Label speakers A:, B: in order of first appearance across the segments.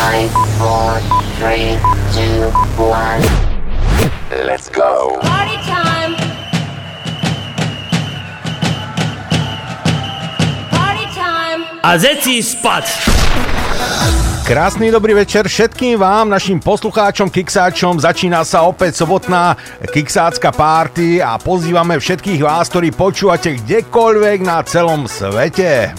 A: Five, four, three, two, one.
B: let's go.
C: Party time! Party time!
D: A zeci spať!
E: Krásny dobrý večer všetkým vám, našim poslucháčom, kiksáčom. Začína sa opäť sobotná kiksácka party a pozývame všetkých vás, ktorí počúvate kdekoľvek na celom svete.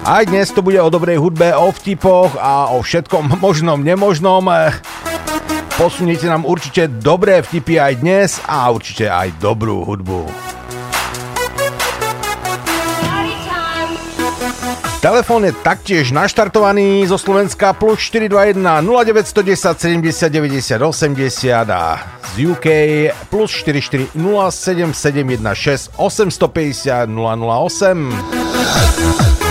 E: Aj dnes to bude o dobrej hudbe, o vtipoch a o všetkom možnom, nemožnom. Posuniete nám určite dobré vtipy aj dnes a určite aj dobrú hudbu. Telefón je taktiež naštartovaný zo Slovenska plus 421 0910 70 90 80 a z UK plus 44 07 716 850 008.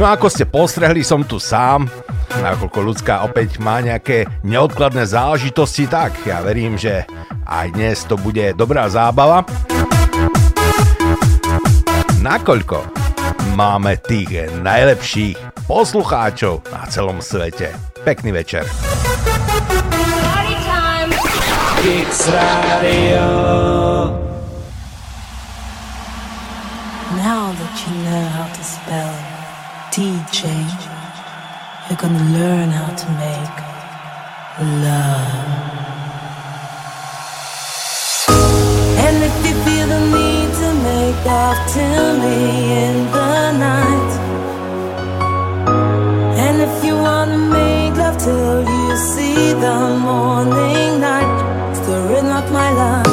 E: No ako ste postrehli, som tu sám. Nakoľko ľudská opäť má nejaké neodkladné záležitosti, tak ja verím, že aj dnes to bude dobrá zábava. Nakoľko máme tých najlepších poslucháčov na celom svete. Pekný večer.
C: Party time!
F: Now that you know how DJ, you're gonna learn how to make love. And if you feel the need to make love to me in the night, and if you wanna make love till you see the morning light, stirring up my love.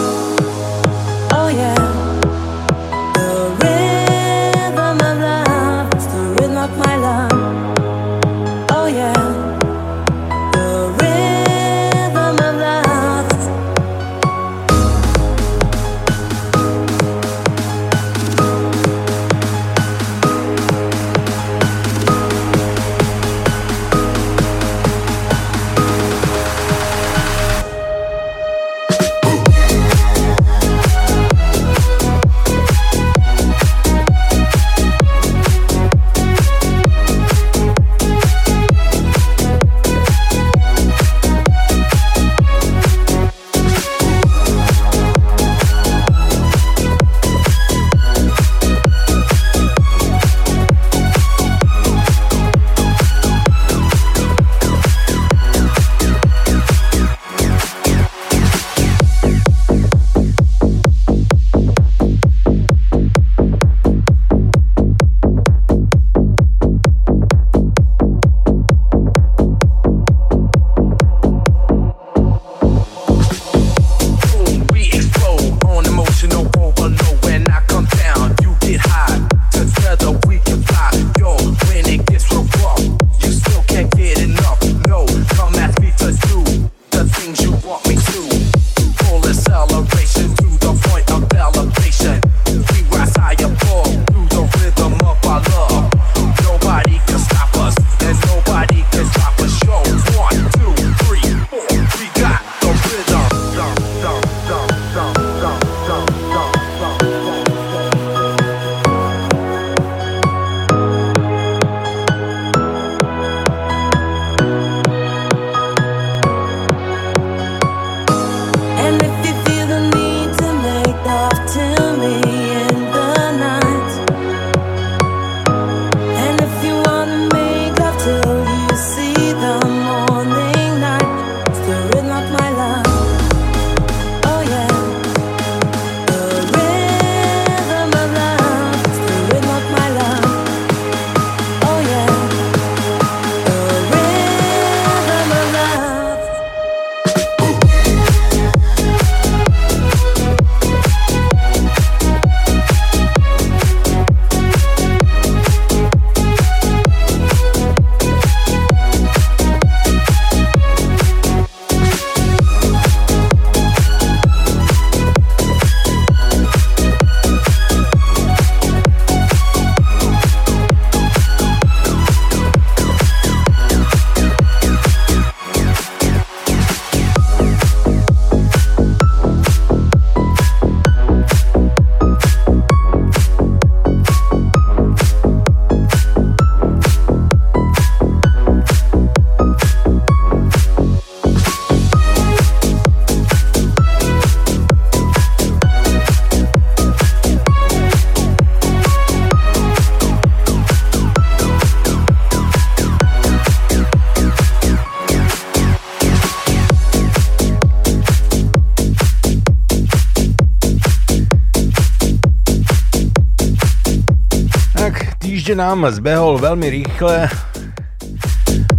E: Nám zbehol veľmi rýchle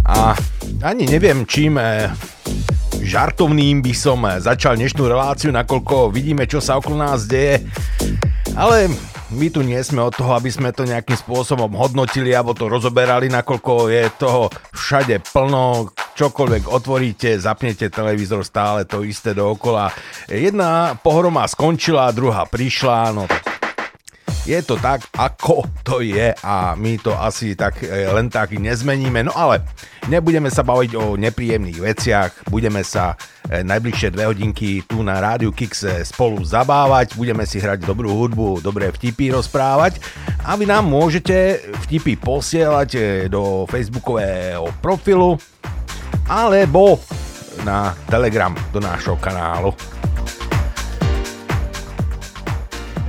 E: a ani neviem, čím e, žartovným by som začal dnešnú reláciu, nakoľko vidíme, čo sa okolo nás deje. Ale my tu nie sme od toho, aby sme to nejakým spôsobom hodnotili alebo to rozoberali, nakoľko je toho všade plno, čokoľvek otvoríte, zapnete televízor, stále to isté dookola. Jedna pohroma skončila, druhá prišla, no tak je to tak, ako to je a my to asi tak e, len tak nezmeníme. No ale nebudeme sa baviť o nepríjemných veciach, budeme sa e, najbližšie dve hodinky tu na Rádiu Kix e, spolu zabávať, budeme si hrať dobrú hudbu, dobré vtipy rozprávať a vy nám môžete vtipy posielať do facebookového profilu alebo na Telegram do nášho kanálu.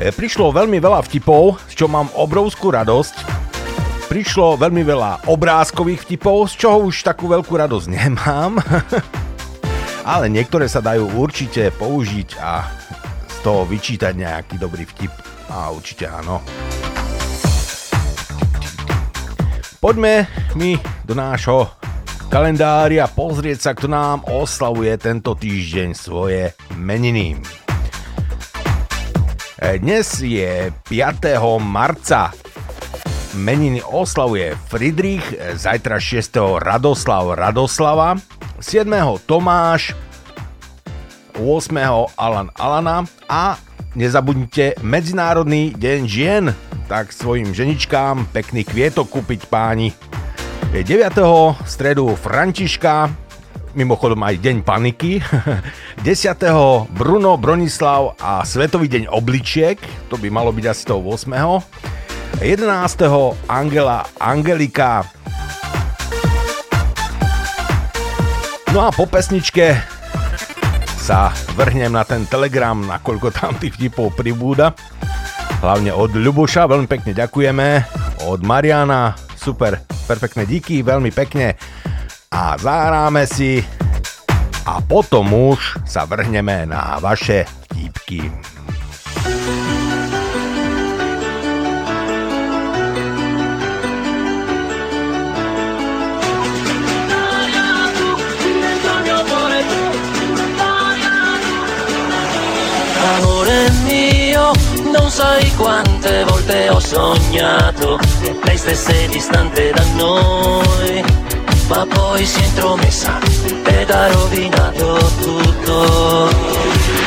E: Prišlo veľmi veľa vtipov, z čo mám obrovskú radosť. Prišlo veľmi veľa obrázkových vtipov, z čoho už takú veľkú radosť nemám. Ale niektoré sa dajú určite použiť a z toho vyčítať nejaký dobrý vtip. A určite áno. Poďme mi do nášho kalendária pozrieť sa, kto nám oslavuje tento týždeň svoje meniny. Dnes je 5. marca. Meniny oslavuje Friedrich, zajtra 6. Radoslav Radoslava, 7. Tomáš, 8. Alan Alana a nezabudnite Medzinárodný deň žien, tak svojim ženičkám pekný kvietok kúpiť páni. 9. stredu Františka, mimochodom aj Deň paniky. 10. Bruno Bronislav a Svetový deň obličiek, to by malo byť asi toho 8. 11. Angela Angelika. No a po pesničke sa vrhnem na ten telegram, nakoľko tam tých vtipov pribúda. Hlavne od Ľuboša, veľmi pekne ďakujeme. Od Mariana, super, perfektné díky, veľmi pekne a zahráme si a potom už sa vrhneme na vaše vtípky.
G: Amore mio, non sai quante volte ho sognato che lei stesse distante da noi ma poi si è intromessa ed ha rovinato tutto.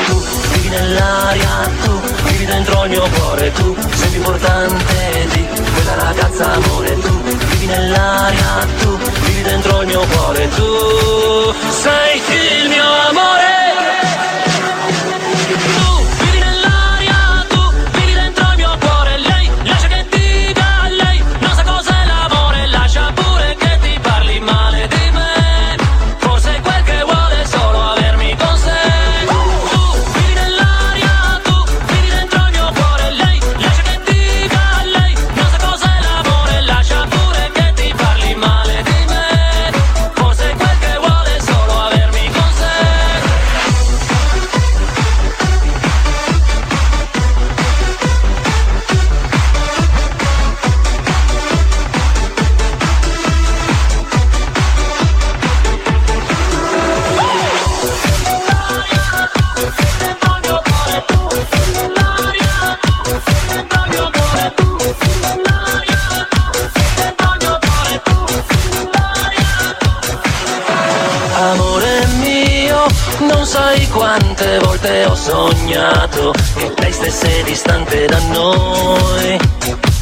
G: Tu vivi nell'aria, tu vivi dentro il mio cuore, tu sei più importante di quella ragazza amore, tu vivi nell'aria, tu vivi dentro il mio cuore, tu sei il mio amore. Sognato che lei stesse distante da noi,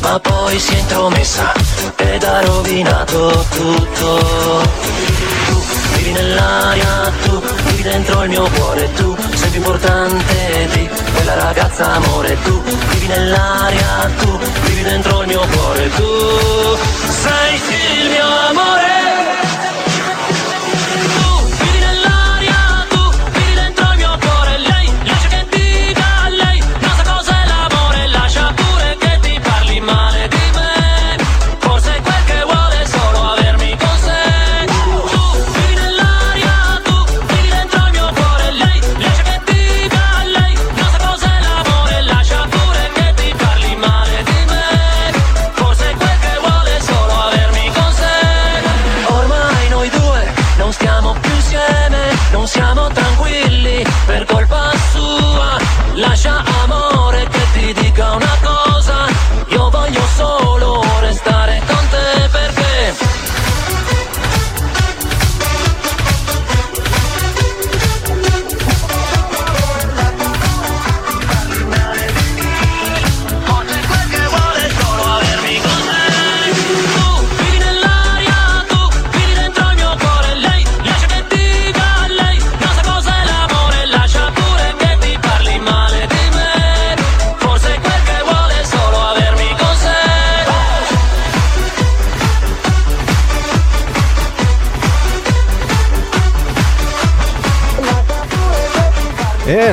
G: ma poi si è intromessa ed ha rovinato tutto. Tu vivi nell'aria, tu vivi dentro il mio cuore, tu sei più importante di quella ragazza amore, tu vivi nell'aria, tu vivi dentro il mio cuore, tu sei il mio amore.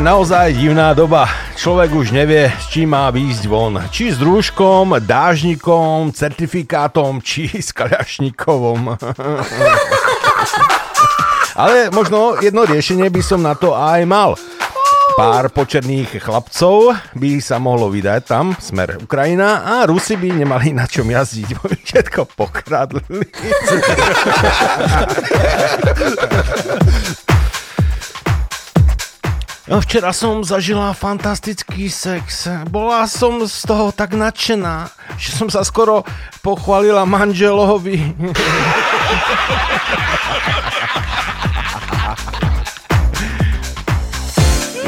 E: Naozaj divná doba. Človek už nevie, s čím má výjsť von. Či s rúškom, dážnikom, certifikátom, či s kaľašnikovom. Ale možno jedno riešenie by som na to aj mal. Pár počerných chlapcov by sa mohlo vydať tam, smer Ukrajina, a Rusi by nemali na čom jazdiť, bo by všetko pokradli. No, včera som zažila fantastický sex. Bola som z toho tak nadšená, že som sa skoro pochválila manželovi.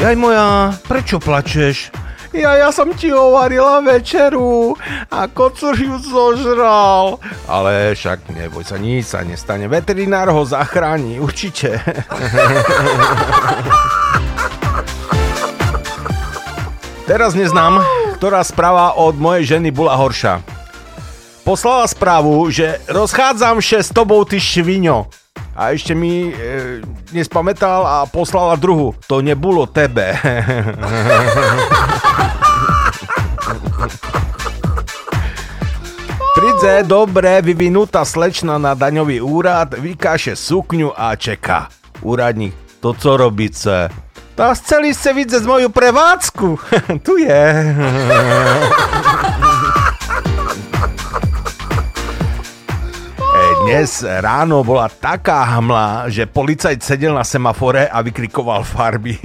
E: Jaj moja, prečo plačeš? Ja, ja som ti ovarila večeru a kocúr ju zožral. Ale však neboj sa, nič sa nestane. Veterinár ho zachráni, určite. Teraz neznám, ktorá správa od mojej ženy bola horšia. Poslala správu, že rozchádzam še s tobou, ty šviňo. A ešte mi e, nespamätal a poslala druhu. To nebolo tebe. Príde dobre vyvinutá slečna na daňový úrad, vykáše sukňu a čeká. Úradník, to co robíte? To chceli ste vidieť moju prevádzku. tu je. Dnes ráno bola taká hmla, že policajt sedel na semafore a vykrikoval farby.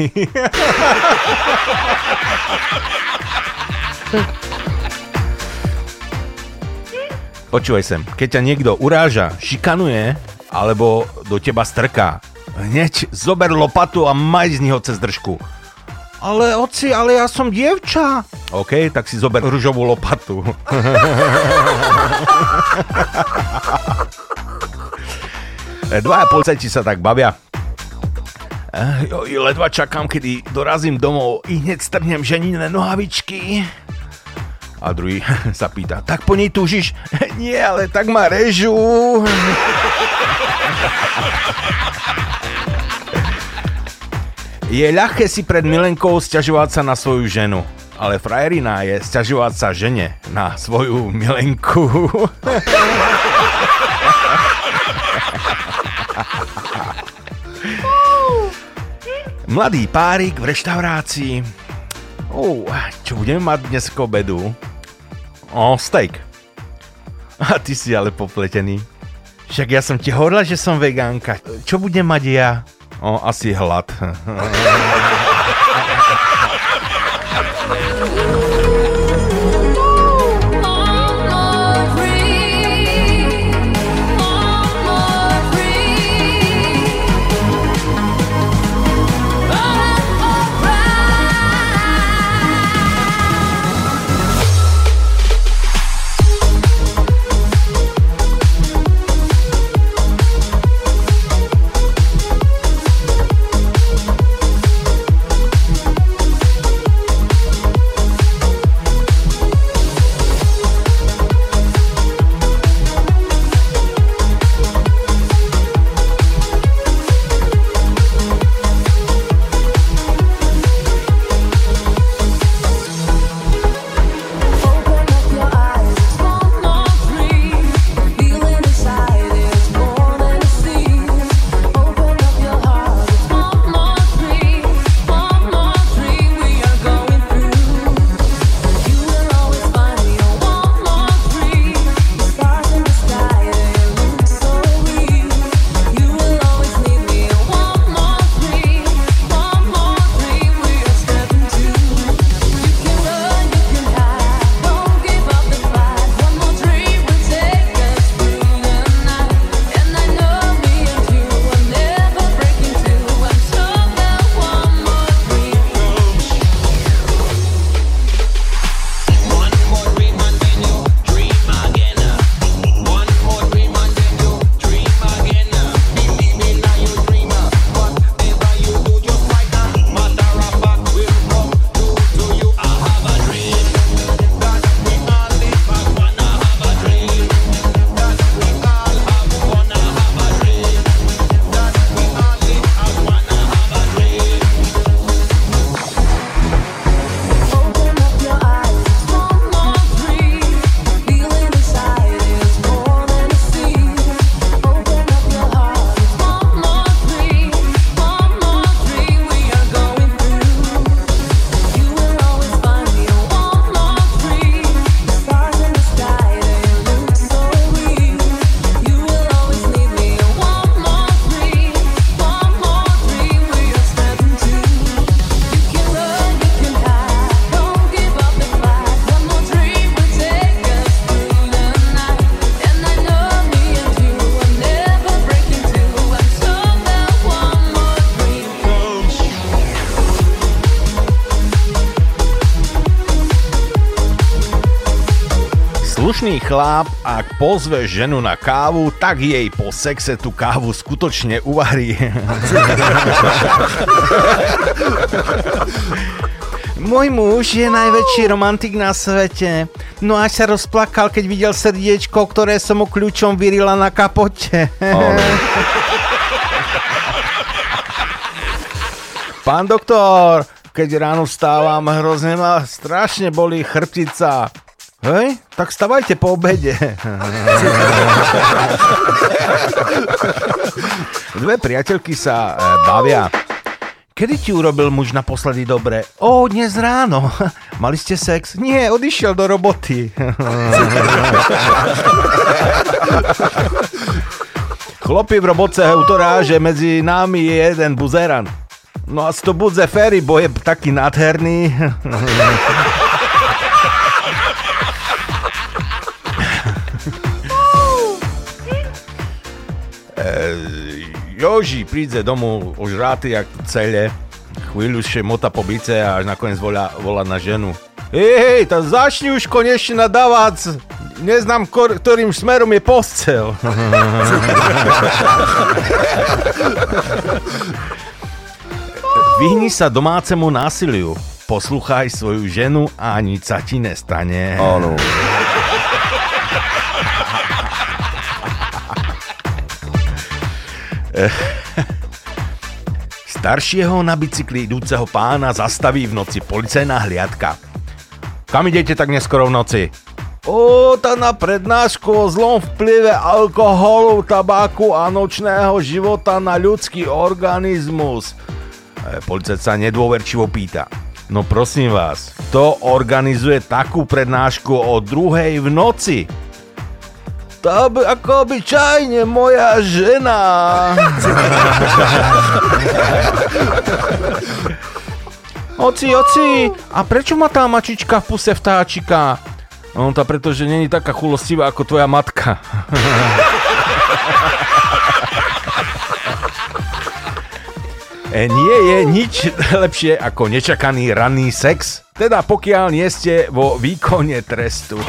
E: Počúvaj sem, keď ťa niekto uráža, šikanuje alebo do teba strká, hneď zober lopatu a maj z neho cez držku. Ale oci, ale ja som dievča. OK, tak si zober ružovú lopatu. Dvaja policajti sa tak bavia. Eh, jo, ledva čakám, kedy dorazím domov i hneď strhnem ženinné nohavičky. A druhý sa pýta, tak po nej túžiš? Nie, ale tak ma režú. Je ľahké si pred milenkou sťažovať sa na svoju ženu, ale frajerina je sťažovať sa žene na svoju milenku. Mladý párik v reštaurácii. Oh, čo budeme mať dnes k obedu? O, steak. A ty si ale popletený. Však ja som ti hovorila, že som vegánka. Čo budem mať ja? O, asi hlad. Chlap, ak pozve ženu na kávu, tak jej po sexe tú kávu skutočne uvarí. Môj muž je najväčší romantik na svete. No až sa rozplakal, keď videl srdiečko, ktoré som mu kľúčom vyrila na kapote. Pán doktor, keď ráno vstávam, hrozne ma strašne bolí chrbtica. Hej, tak stavajte po obede. Dve priateľky sa e, bavia. Kedy ti urobil muž naposledy dobre? O, dnes ráno. Mali ste sex? Nie, odišiel do roboty. Chlopi v roboce utorá, že medzi nami je jeden buzeran. No a to budze Ferry, bo je taký nádherný. Joži príde domov už ráty jak celé, chvíľu še mota po bice a až nakoniec volá, volá na ženu. Hej, hej, tak začni už konečne nadávať. Neznám, kor- ktorým smerom je postel. Vyhni sa domácemu násiliu. Posluchaj svoju ženu a nič sa ti nestane.
D: Áno.
E: Staršieho na bicykli idúceho pána zastaví v noci policajná hliadka. Kam idete tak neskoro v noci? O, tá na prednášku o zlom vplyve alkoholu, tabáku a nočného života na ľudský organizmus. E, Policajt sa nedôverčivo pýta. No prosím vás, kto organizuje takú prednášku o druhej v noci? To by ako obyčajne moja žena. Oci, oci, a prečo má tá mačička v puse vtáčika? No tá pretože není taká chulostivá ako tvoja matka. E, nie je nič lepšie ako nečakaný ranný sex, teda pokiaľ nie ste vo výkone trestu.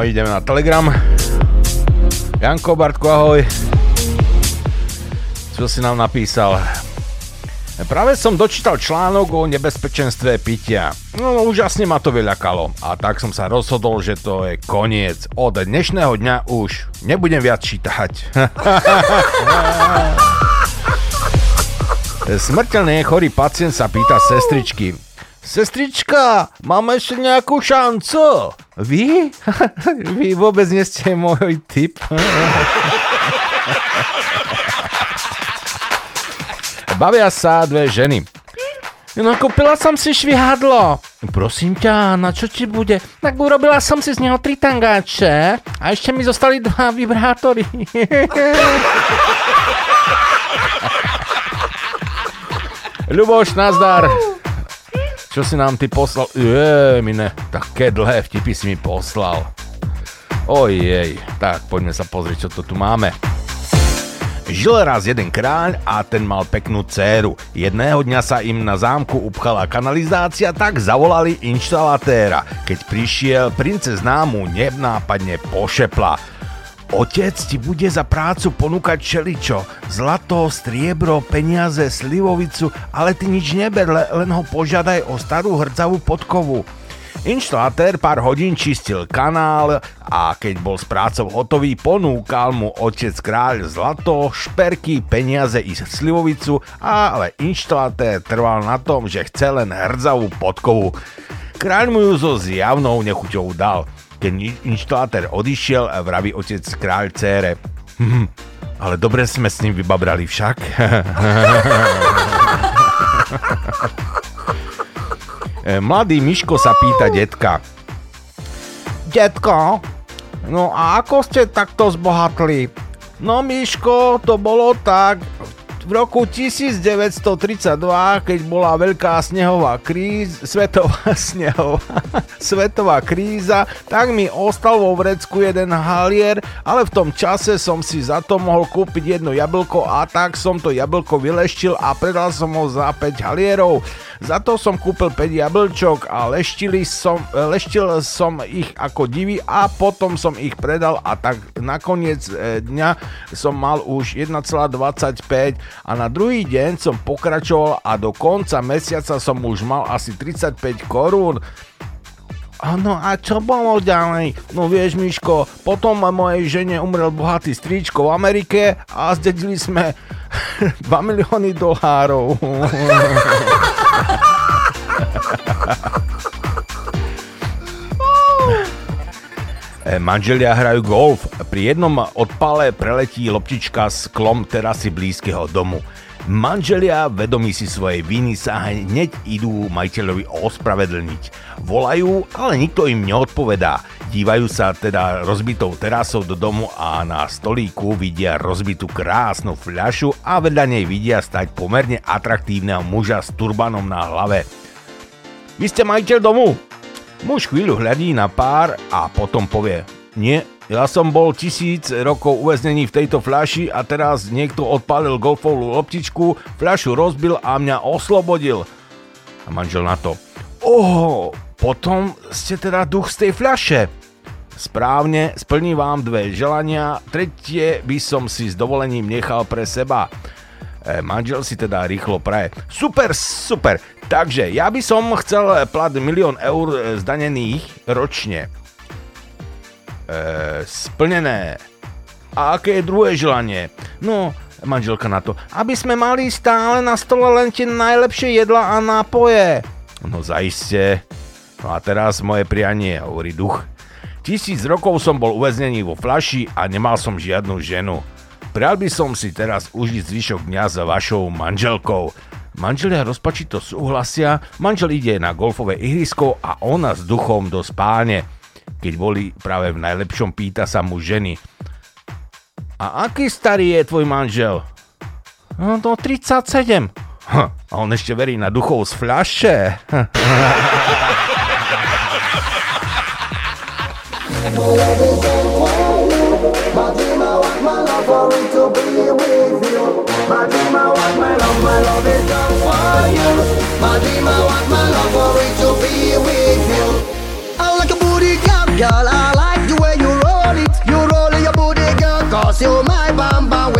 E: No, ideme na Telegram. Janko, Bartko, ahoj. Čo si nám napísal? Práve som dočítal článok o nebezpečenstve pitia. No, úžasne ma to vyľakalo. A tak som sa rozhodol, že to je koniec. Od dnešného dňa už nebudem viac čítať. Smrteľne chorý pacient sa pýta sestričky. Sestrička, máme ešte nejakú šancu? Vy? Vy vôbec nie ste môj typ. Bavia sa dve ženy. No kúpila som si švihadlo. Prosím ťa, na čo ti bude? Tak urobila som si z neho tri tangáče a ešte mi zostali dva vibrátory. Ľuboš, nazdar. Čo si nám ty poslal? Je, mine, také dlhé vtipy si mi poslal. Ojej, tak poďme sa pozrieť, čo to tu máme. Žil raz jeden kráľ a ten mal peknú dceru. Jedného dňa sa im na zámku upchala kanalizácia, tak zavolali inštalatéra. Keď prišiel, princezná mu nenápadne pošepla. Otec ti bude za prácu ponúkať čeličo. Zlato, striebro, peniaze, slivovicu, ale ty nič neber, len ho požiadaj o starú hrdzavú podkovu. Inštalatér pár hodín čistil kanál a keď bol s prácou hotový, ponúkal mu otec kráľ zlato, šperky, peniaze i slivovicu, ale inštalatér trval na tom, že chce len hrdzavú podkovu. Kráľ mu ju so zjavnou nechuťou dal. Keď inštalatér odišiel, vraví otec kráľ cére. Hm, ale dobre sme s ním vybabrali však. Mladý Miško sa pýta detka. Detko, no a ako ste takto zbohatli? No Miško, to bolo tak, v roku 1932, keď bola veľká snehová kríza, svetová snehová, svetová kríza, tak mi ostal vo vrecku jeden halier, ale v tom čase som si za to mohol kúpiť jedno jablko a tak som to jablko vyleštil a predal som ho za 5 halierov. Za to som kúpil 5 jablčok a leštili som, leštil som ich ako divy a potom som ich predal a tak nakoniec e, dňa som mal už 1,25 a na druhý deň som pokračoval a do konca mesiaca som už mal asi 35 korún. Áno, a čo bolo ďalej? No vieš, Miško, potom mojej žene umrel bohatý stričko v Amerike a zdedili sme 2 milióny dolárov. manželia hrajú golf. Pri jednom odpale preletí loptička s klom terasy blízkeho domu. Manželia, vedomí si svojej viny, sa hneď idú majiteľovi ospravedlniť. Volajú, ale nikto im neodpovedá. Dívajú sa teda rozbitou terasou do domu a na stolíku vidia rozbitú krásnu fľašu a vedľa nej vidia stať pomerne atraktívneho muža s turbanom na hlave. Vy ste majiteľ domu? Muž chvíľu hľadí na pár a potom povie, nie, ja som bol tisíc rokov uväznený v tejto fľaši a teraz niekto odpálil golfovú loptičku, fľašu rozbil a mňa oslobodil. A manžel na to, oho, potom ste teda duch z tej fľaše. Správne, splním vám dve želania, tretie by som si s dovolením nechal pre seba. E, manžel si teda rýchlo praje. Super, super, Takže ja by som chcel plat milión eur e, zdanených ročne. E, splnené. A aké je druhé želanie? No, manželka na to. Aby sme mali stále na stole len tie najlepšie jedla a nápoje. No zaiste. No a teraz moje prianie, hovorí duch. Tisíc rokov som bol uväznený vo flaši a nemal som žiadnu ženu. Prial by som si teraz užiť zvyšok dňa za vašou manželkou. Manželia rozpačito súhlasia, manžel ide na golfové ihrisko a ona s duchom do spáne. Keď boli práve v najlepšom, pýta sa mu ženy. A aký starý je tvoj manžel? No, to 37. Hm, a on ešte verí na duchov z fľaše. my love only to be with you.
D: My dream, I want my love, my love is done for you. My dream, I want my love only to be with you. I like a booty girl, girl. I like the way you roll it. You roll your booty girl, cause you're my bamba.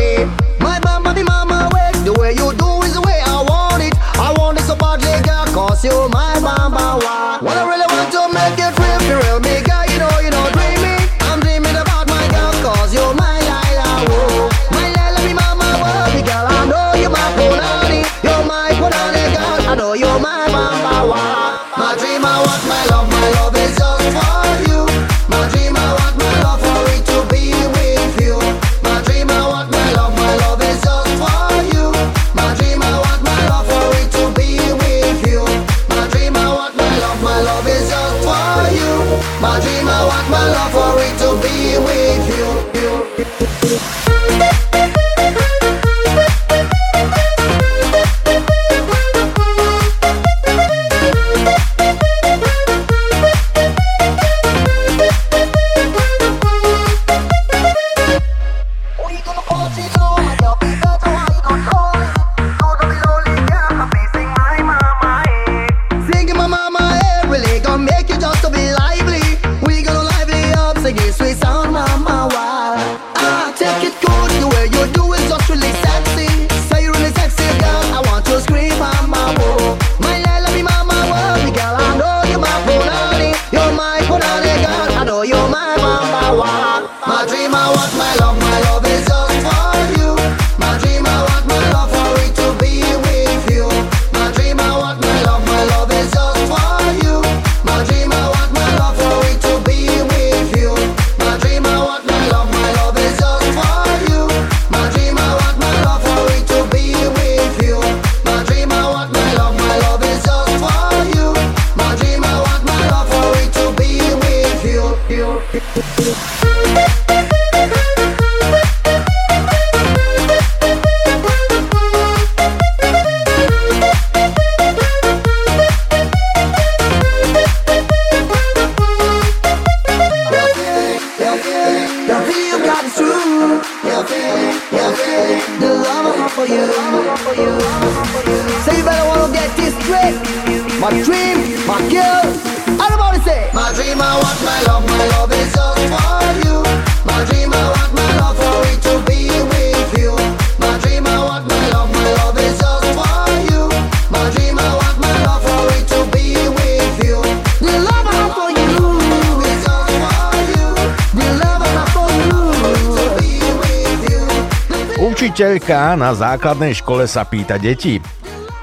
E: Učiteľka na základnej škole sa pýta deti.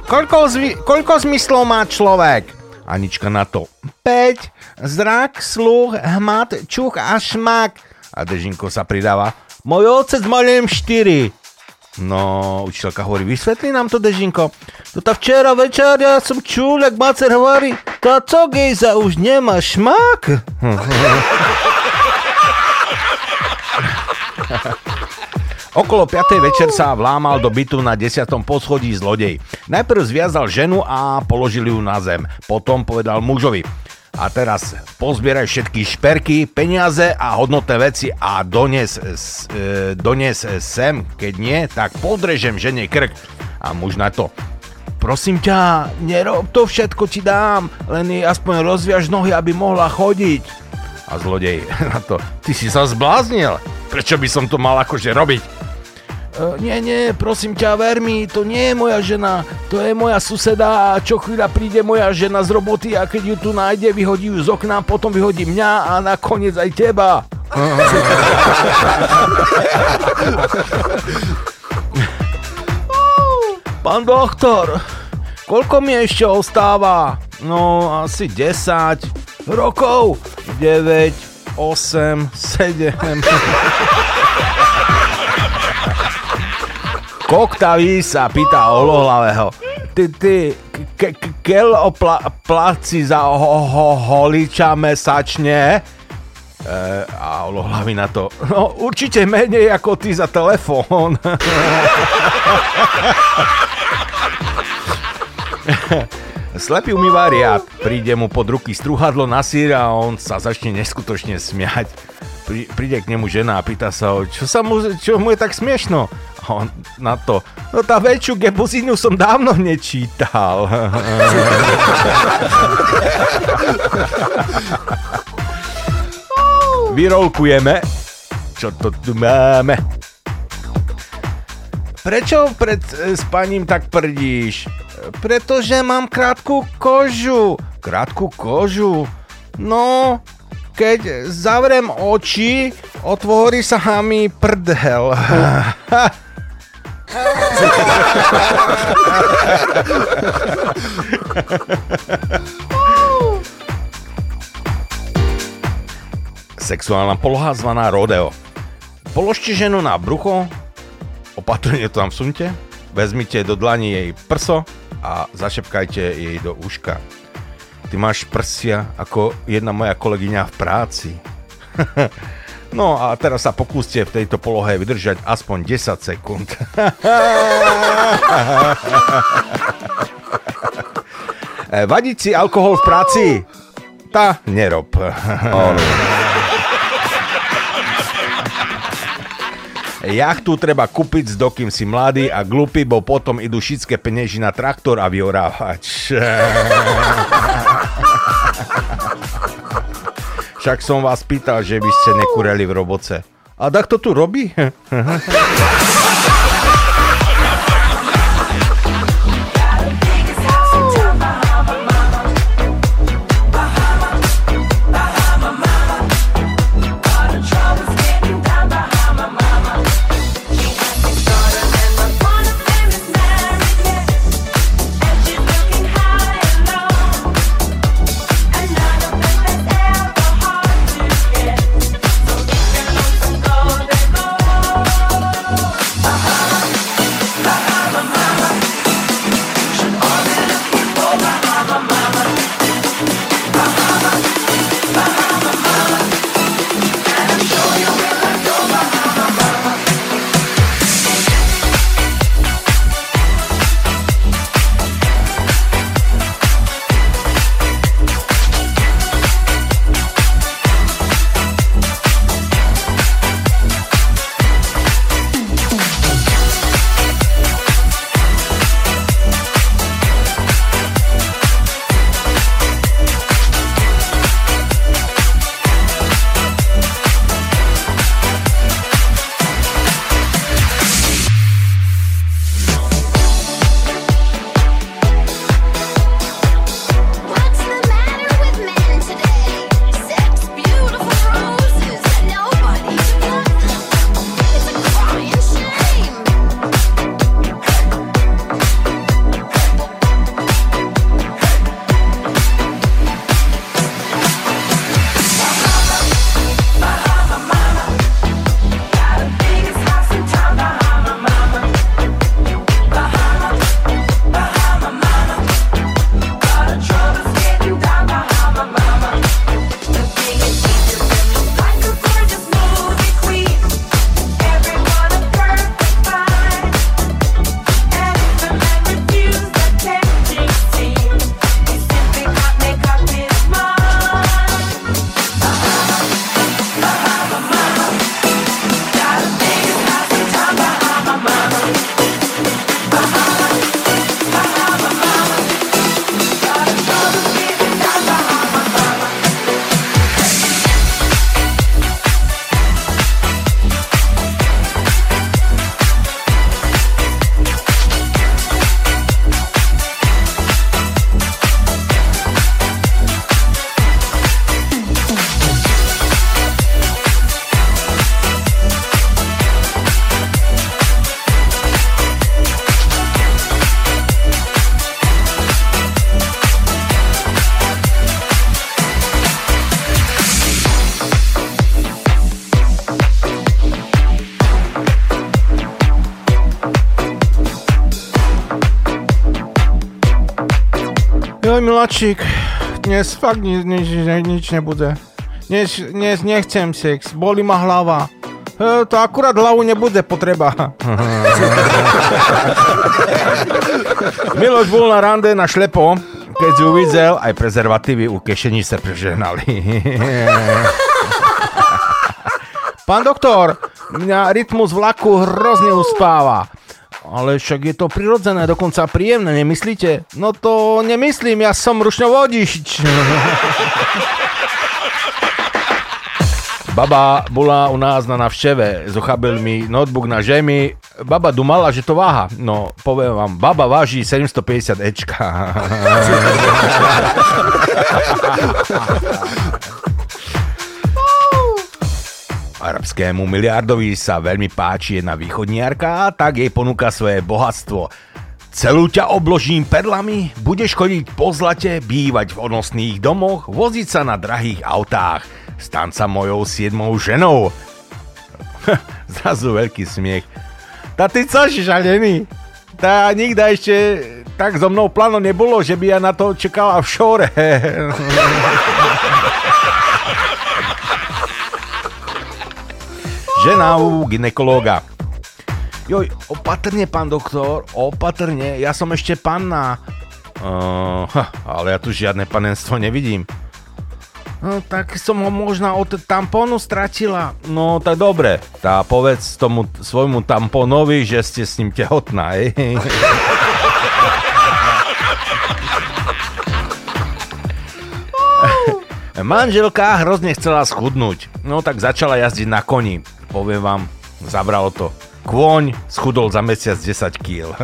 E: Koľko, zvi- koľko zmyslov má človek? Anička na to. 5. Zrak, sluch, hmat, čuch a šmak. A Dežinko sa pridáva. Môj otec mal len 4. No, učiteľka hovorí, vysvetli nám to, Dežinko. To tá včera večer ja som čul, jak macer hovorí, tá co gejza už nemá šmak? Okolo 5. večer sa vlámal do bytu na 10. poschodí zlodej. Najprv zviazal ženu a položil ju na zem. Potom povedal mužovi. A teraz pozbieraj všetky šperky, peniaze a hodnotné veci a dones, e, dones sem. Keď nie, tak podrežem žene krk. A muž na to. Prosím ťa, nerob to všetko ti dám, len aspoň rozviaž nohy, aby mohla chodiť. A zlodej na to, ty si sa zbláznil, prečo by som to mal akože robiť? E, nie, nie, prosím ťa, ver mi, to nie je moja žena, to je moja suseda a čo chvíľa príde moja žena z roboty a keď ju tu nájde, vyhodí ju z okna, potom vyhodí mňa a nakoniec aj teba. Pán doktor, koľko mi ešte ostáva? No, asi 10 rokov. 9, 8, 7. Koktaví sa pýta holohlavého. Ty, ty, ke, ke, kel o pla, placi za ho, ho, holiča mesačne? E, a holohlavý na to. No, určite menej ako ty za telefón. Slepý umýva riad, príde mu pod ruky struhadlo na sír a on sa začne neskutočne smiať. Prí, príde k nemu žena a pýta sa ho, čo, sa mu, čo mu je tak smiešno? On na to, no tá väčšiu gebuzínu som dávno nečítal. Vyrolkujeme, čo to tu máme. Prečo pred e, spaním tak prdíš? Pretože mám krátku kožu. Krátku kožu? No, keď zavrem oči, otvorí sa mi prdel. Sexuálna poloha zvaná rodeo. Položte ženu na brucho, opatrne to tam vsunte, vezmite do dlani jej prso a zašepkajte jej do uška. Ty máš prsia ako jedna moja kolegyňa v práci. no a teraz sa pokúste v tejto polohe vydržať aspoň 10 sekúnd. Vadiť si alkohol v práci? Tá nerob. Jachtu treba kúpiť, dokým si mladý a glupý, bo potom idú šické penieži na traktor a vyorávať. Však som vás pýtal, že by ste nekureli v roboce. A tak to tu robí? Miláčik, dnes fakt ni, ni, ni, nič nebude. Dnes, dnes nechcem sex, boli ma hlava. E, to akurát hlavu nebude potreba. Miloš bol na rande na šlepo, keď si uvidel, aj prezervatívy u kešení sa prežehnali. Pán doktor, mňa rytmus vlaku hrozne uspáva. Ale však je to prirodzené, dokonca príjemné, nemyslíte? No to nemyslím, ja som rušňovodič. Baba bola u nás na navšteve, zochabil mi notebook na žemi. Baba dumala, že to váha. No, poviem vám, baba váži 750 Ečka. Arabskému miliardovi sa veľmi páči jedna východniarka, tak jej ponúka svoje bohatstvo. Celú ťa obložím perlami, budeš chodiť po zlate, bývať v odnosných domoch, voziť sa na drahých autách, stan sa mojou siedmou ženou. Zrazu veľký smiech. Tá ty co, žalený? Tá nikda ešte tak so mnou pláno nebolo, že by ja na to čekala v šore. Žena u ginekológa. Joj, opatrne, pán doktor, opatrne, ja som ešte panna. Uh, ale ja tu žiadne panenstvo nevidím. No, tak som ho možno od tampónu stratila. No, tak dobre. Tá povedz tomu svojmu tampónovi, že ste s ním tehotná, ej. Manželka hrozne chcela schudnúť. No tak začala jazdiť na koni. Poviem vám, zabralo to. Kôň schudol za mesiac 10 kg.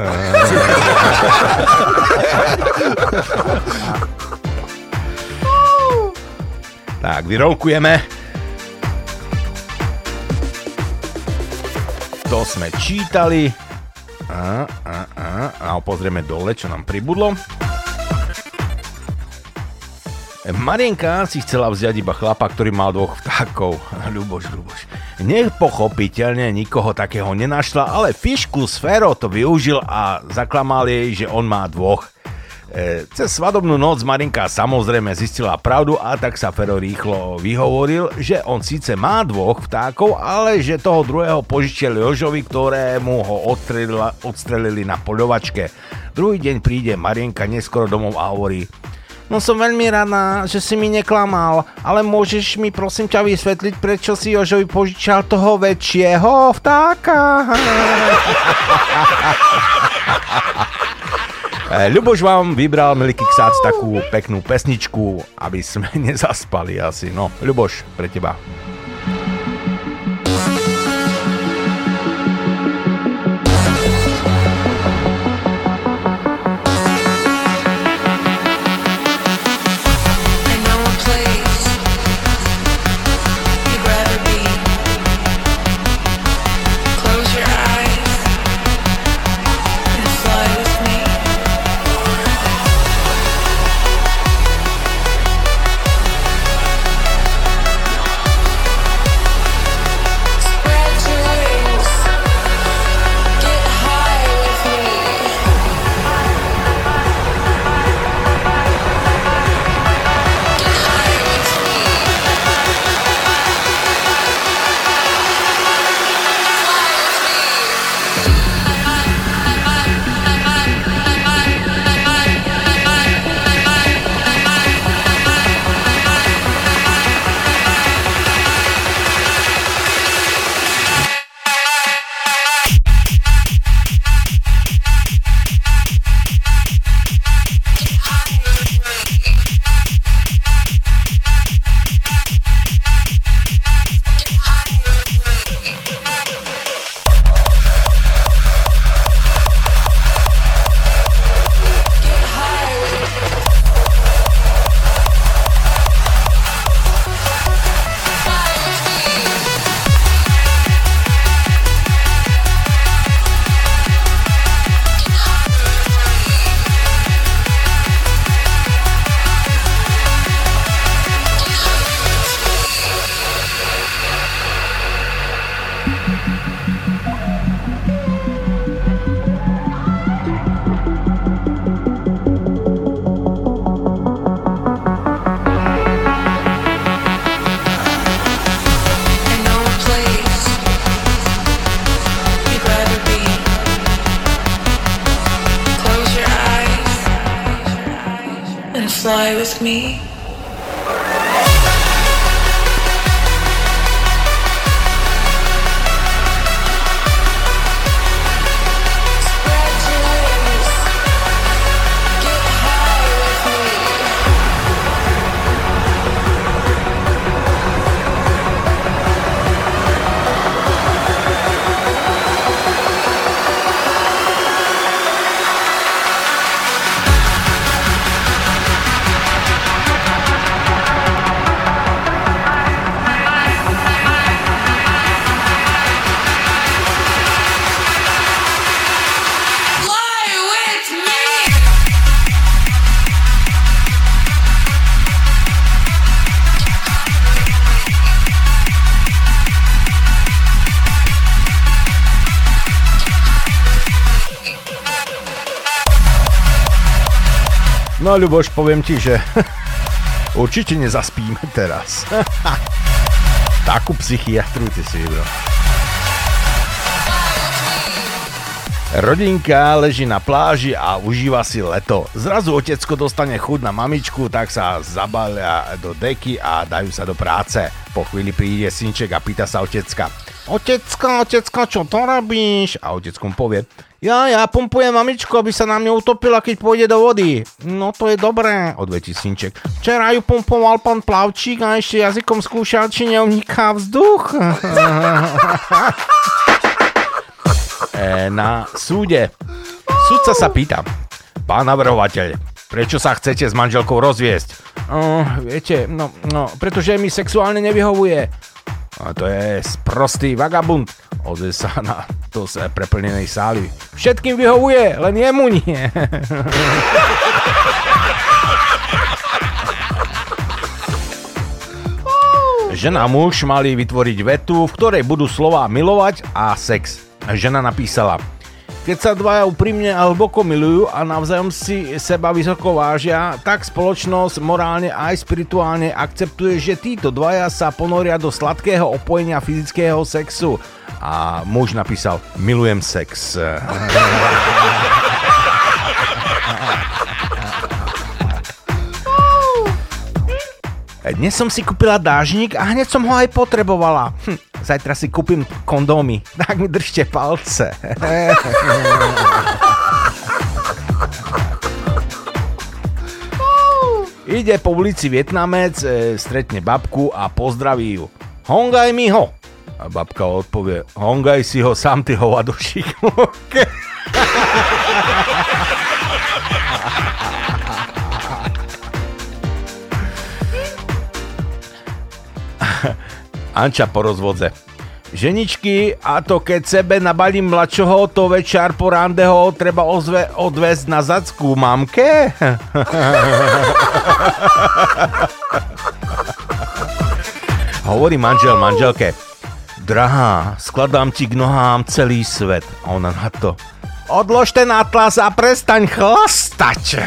E: tak, vyrolkujeme. To sme čítali. A, a, a, a pozrieme dole, čo nám pribudlo. Marienka si chcela vziať iba chlapa, ktorý mal dvoch vtákov. Ľuboš, Ľuboš. Nepochopiteľne nikoho takého nenašla, ale fišku z Fero to využil a zaklamal jej, že on má dvoch. E, cez svadobnú noc Marinka samozrejme zistila pravdu a tak sa Fero rýchlo vyhovoril, že on síce má dvoch vtákov, ale že toho druhého požičiel Jožovi, ktorému ho odstrelili na poľovačke. Druhý deň príde Marienka neskoro domov a hovorí No som veľmi rada, že si mi neklamal, ale môžeš mi prosím ťa vysvetliť, prečo si Jožovi požičal toho väčšieho vtáka? Eh, Ľuboš vám vybral, milý Kiksac, takú peknú pesničku, aby sme nezaspali asi. No, Ľuboš, pre teba. No Ľuboš, poviem ti, že určite nezaspíme teraz. Takú psychiatru ty si vybral. Rodinka leží na pláži a užíva si leto. Zrazu otecko dostane chud na mamičku, tak sa zabalia do deky a dajú sa do práce. Po chvíli príde synček a pýta sa otecka. Otecko, otecko, čo to robíš? A otecko mu povie, ja, ja pumpujem mamičku, aby sa na mňa utopila, keď pôjde do vody. No to je dobré, odvetí synček. Včera ju pumpoval pán plavčík a ešte jazykom skúšal, či neuniká vzduch. e, na súde. Sudca sa pýta, pán navrhovateľ, prečo sa chcete s manželkou rozviesť? Uh, viete, no, no, pretože mi sexuálne nevyhovuje. A to je sprostý vagabund, ozve sa na to z preplnenej sály. Všetkým vyhovuje, len jemu nie. Žena a muž mali vytvoriť vetu, v ktorej budú slova milovať a sex. Žena napísala, keď sa dvaja úprimne a hlboko milujú a navzájom si seba vysoko vážia, tak spoločnosť morálne aj spirituálne akceptuje, že títo dvaja sa ponoria do sladkého opojenia fyzického sexu. A muž napísal, milujem sex. Dnes som si kúpila dážnik a hneď som ho aj potrebovala. Hm, zajtra si kúpim kondómy. Tak mi držte palce. Ide po ulici Vietnamec, e, stretne babku a pozdraví ju. Hongaj mi ho. A babka odpovie, hongaj si ho sám ty hovado Anča po rozvodze. Ženičky, a to keď sebe nabalím mladšoho, to večer po randeho treba ozve, odvesť na zacku mamke? Hovorí manžel manželke. Drahá, skladám ti k nohám celý svet. A ona na to. Odlož ten atlas a prestaň chlastať.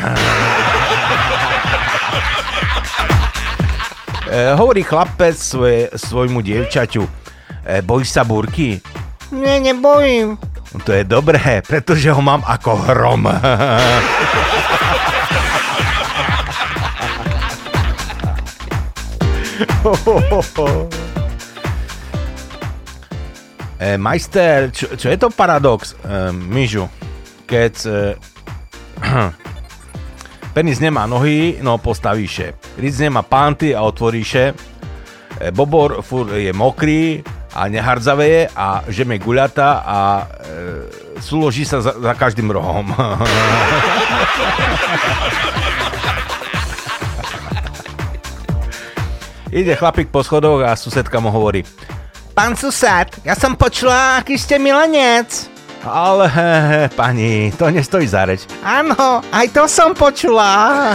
E: E, hovorí chlapec svoje, svojmu dievčaťu. E, bojíš sa búrky? Nie, nebojím. To je dobré, pretože ho mám ako hrom. e, majster, čo, čo je to paradox, e, Myžu? Keď e, penis nemá nohy, no postavíš je. Ric nemá panty a otvoríše. E, Bobor fur je mokrý a nehardzaveje a žeme guľata a e, súloží sa za, za každým rohom. Ide chlapík po schodoch a susedka mu hovorí Pán sused, ja som počula, aký ste milenec. Ale pani, to nestojí za reč. Áno, aj to som počula.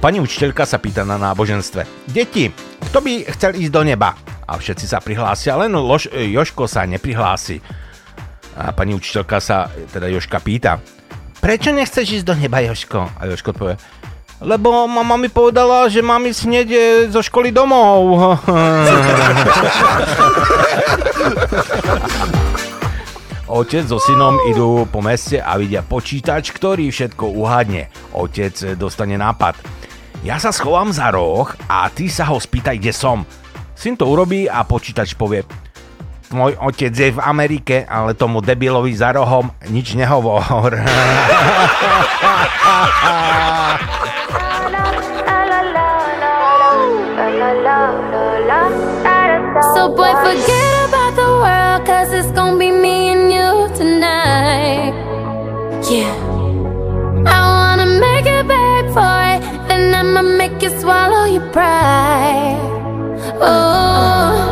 E: Pani učiteľka sa pýta na náboženstve. Deti, kto by chcel ísť do neba? A všetci sa prihlásia, len Lož, Joško sa neprihlási. A pani učiteľka sa, teda Joška pýta, prečo nechceš ísť do neba, Joško? A Joško povie, lebo mama mi povedala, že mám ísť hneď zo školy domov. Otec so synom idú po meste a vidia počítač, ktorý všetko uhadne. Otec dostane nápad. Ja sa schovám za roh a ty sa ho spýtaj, kde som. Syn to urobí a počítač povie, môj otec je v Amerike, ale tomu debilovi za rohom nič nehovor.
F: So boy, forget about the world, cause it's gonna be me and you tonight. Yeah. I wanna make it back for it, then I'ma make you swallow your pride. Oh,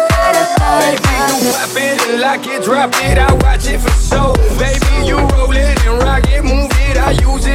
H: pop it and lock it, drop it, I watch it for show. Baby, you roll it and rock it, move it, I use it,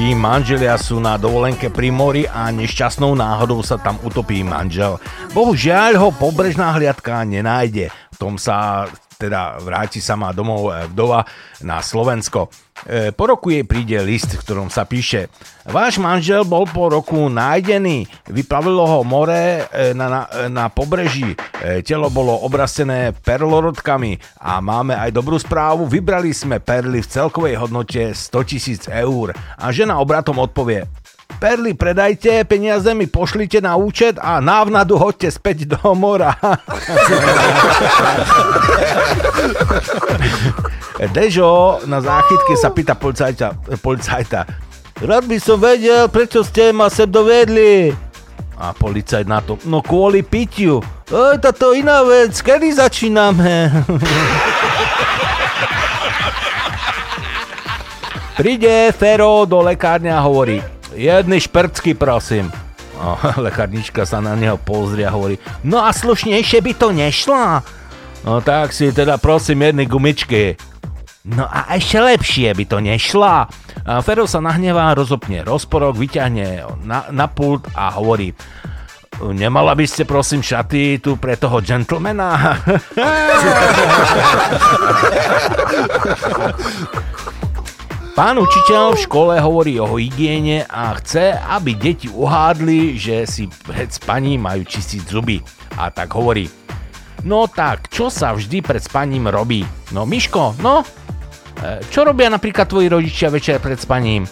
E: Postarší manželia sú na dovolenke pri mori a nešťastnou náhodou sa tam utopí manžel. Bohužiaľ ho pobrežná hliadka nenájde. V tom sa teda vráti sama domov e, vdova na Slovensko. E, po roku jej príde list, v ktorom sa píše Váš manžel bol po roku nájdený, vyplavilo ho more e, na, na, na pobreží, telo bolo obrastené perlorodkami a máme aj dobrú správu, vybrali sme perly v celkovej hodnote 100 tisíc eur. A žena obratom odpovie Perly predajte, peniaze mi pošlite na účet a návnadu hoďte späť do mora. Dežo na záchytke sa pýta policajta, policajta Rád by som vedel, prečo ste ma sem dovedli. A policajt na to, no kvôli pitiu. Oj, táto iná vec, kedy začíname? Príde Fero do lekárne a hovorí, jedny špercky prosím. A lekárnička sa na neho pozrie a hovorí, no a slušnejšie by to nešlo? No tak si teda prosím jedny gumičky. No a ešte lepšie by to nešla. Fero sa nahnevá, rozopne rozporok, vyťahne na, na pult a hovorí Nemala by ste prosím šaty tu pre toho gentlemana? Pán učiteľ v škole hovorí o hygiene a chce, aby deti uhádli, že si pred spaním majú čistiť zuby. A tak hovorí, No tak, čo sa vždy pred spaním robí? No Miško, no? E, čo robia napríklad tvoji rodičia večer pred spaním?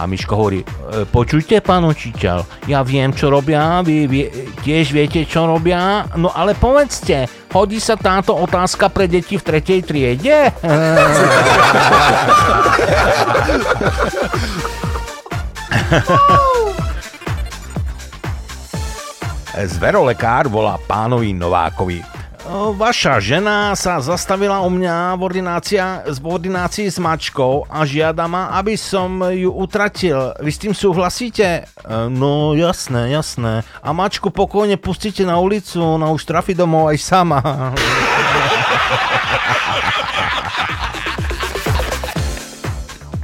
E: A Miško hovorí, e, počujte, pán učiteľ, ja viem, čo robia, vy vie, tiež viete, čo robia, no ale povedzte, hodí sa táto otázka pre deti v tretej triede? Zverolekár volá pánovi Novákovi. Vaša žena sa zastavila u mňa v, ordinácia, v ordinácii s mačkou a žiada ma, aby som ju utratil. Vy s tým súhlasíte? E, No jasné, jasné. A mačku pokojne pustíte na ulicu, ona už trafi domov aj sama.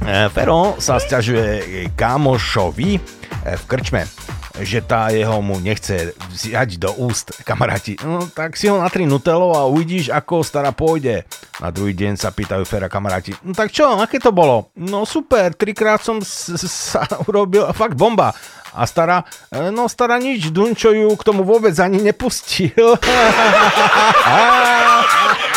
E: E, Fero sa stiažuje kámošovi e, v krčme, že tá jeho mu nechce vziať do úst kamaráti. No tak si ho natri nutelou a uvidíš, ako stará pôjde. Na druhý deň sa pýtajú Fera kamaráti. No tak čo, aké to bolo? No super, trikrát som sa urobil, fakt bomba. A stará, e, no stará nič, Dunčo ju k tomu vôbec ani nepustil.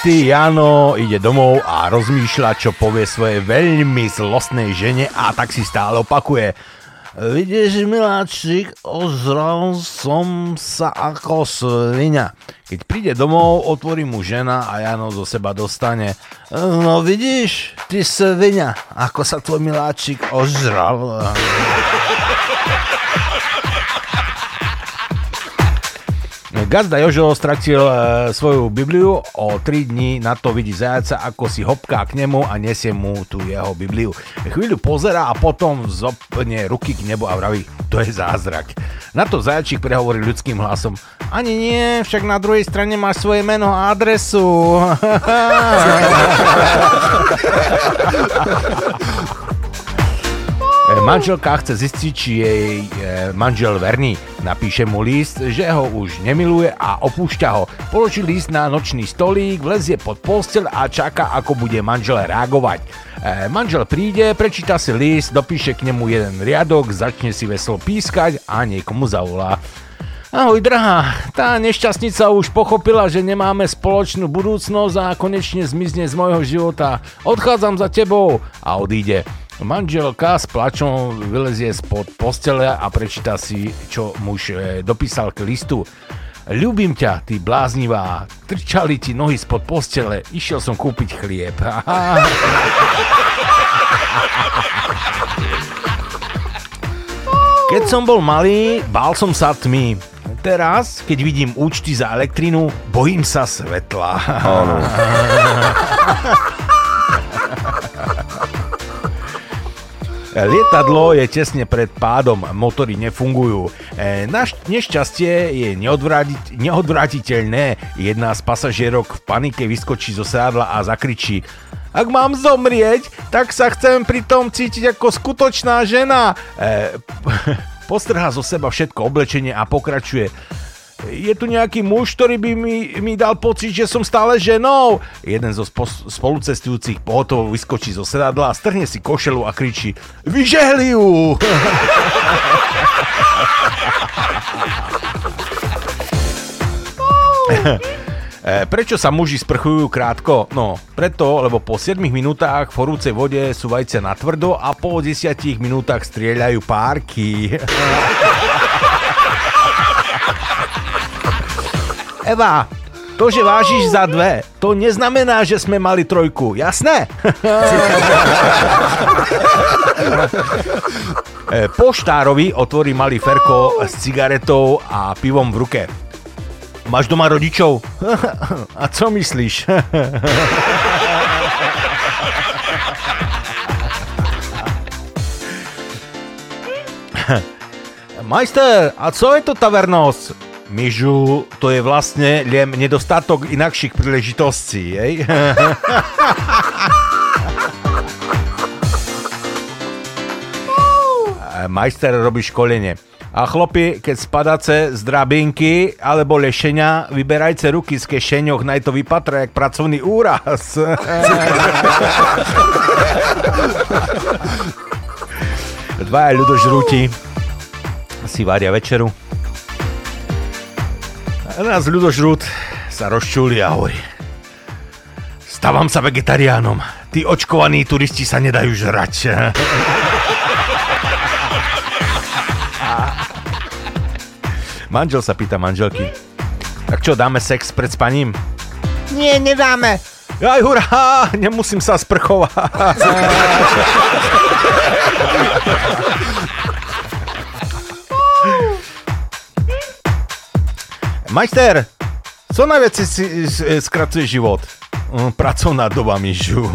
E: Opitý Jano ide domov a rozmýšľa, čo povie svojej veľmi zlostnej žene a tak si stále opakuje. Vidíš, miláčik, ozral som sa ako svinia. Keď príde domov, otvorí mu žena a Jano zo seba dostane. No vidíš, ty svinia, ako sa tvoj miláčik ožral. Gazda Jožo stratil e, svoju Bibliu, o 3 dní na to vidí zajaca, ako si hopká k nemu a nesie mu tú jeho Bibliu. Chvíľu pozera a potom zopne ruky k nebu a vraví, to je zázrak. Na to zajačík prehovorí ľudským hlasom, ani nie, však na druhej strane máš svoje meno a adresu. E, Manželka chce zistiť, či jej e, manžel verný. Napíše mu list, že ho už nemiluje a opúšťa ho. Položí list na nočný stolík, vlezie pod postel a čaká, ako bude manžel reagovať. E, manžel príde, prečíta si list, dopíše k nemu jeden riadok, začne si veselo pískať a niekomu zavolá. Ahoj drahá, tá nešťastnica už pochopila, že nemáme spoločnú budúcnosť a konečne zmizne z môjho života. Odchádzam za tebou a odíde. Manželka s plačom vylezie spod postele a prečíta si, čo muž e, dopísal k listu. Ľubím ťa, ty bláznivá, trčali ti nohy spod postele, išiel som kúpiť chlieb. Keď som bol malý, bál som sa tmy. Teraz, keď vidím účty za elektrinu, bojím sa svetla.
I: Áno.
E: Lietadlo je tesne pred pádom, motory nefungujú. E, naš nešťastie je neodvrati- neodvratiteľné. Jedna z pasažierok v panike vyskočí zo sádla a zakričí ak mám zomrieť, tak sa chcem pritom cítiť ako skutočná žena. E, postrhá zo seba všetko oblečenie a pokračuje je tu nejaký muž, ktorý by mi, mi dal pocit, že som stále ženou. Jeden zo spo- spolucestujúcich pohotovo vyskočí zo sedadla a strhne si košelu a kričí Vyžehli ju! E, Prečo sa muži sprchujú krátko? No, preto, lebo po 7 minútach v horúcej vode sú vajcia na tvrdo a po 10 minútach strieľajú párky. Eva, to, že vážiš za dve, to neznamená, že sme mali trojku, jasné? E, Poštárovi otvorí malý Ferko s cigaretou a pivom v ruke. Máš doma rodičov? A co myslíš? Majster, a co je to tavernosť? Myžu, to je vlastne len nedostatok inakších príležitostí, hej? Majster robí školenie. A chlopi, keď spadáce z drabinky alebo lešenia, vyberajte ruky z kešeňoch, naj to vypatra jak pracovný úraz. Dvaja ľudožrúti si varia večeru. A nás ľudožrút sa rozčúli a hovorí. Stávam sa vegetariánom. Tí očkovaní turisti sa nedajú žrať. Manžel sa pýta manželky. Tak čo, dáme sex pred spaním? Nie, nedáme. Aj hurá, nemusím sa sprchovať. Majster, co najviac si, si skracuje život? Mm, Pracovná doba, Mižu.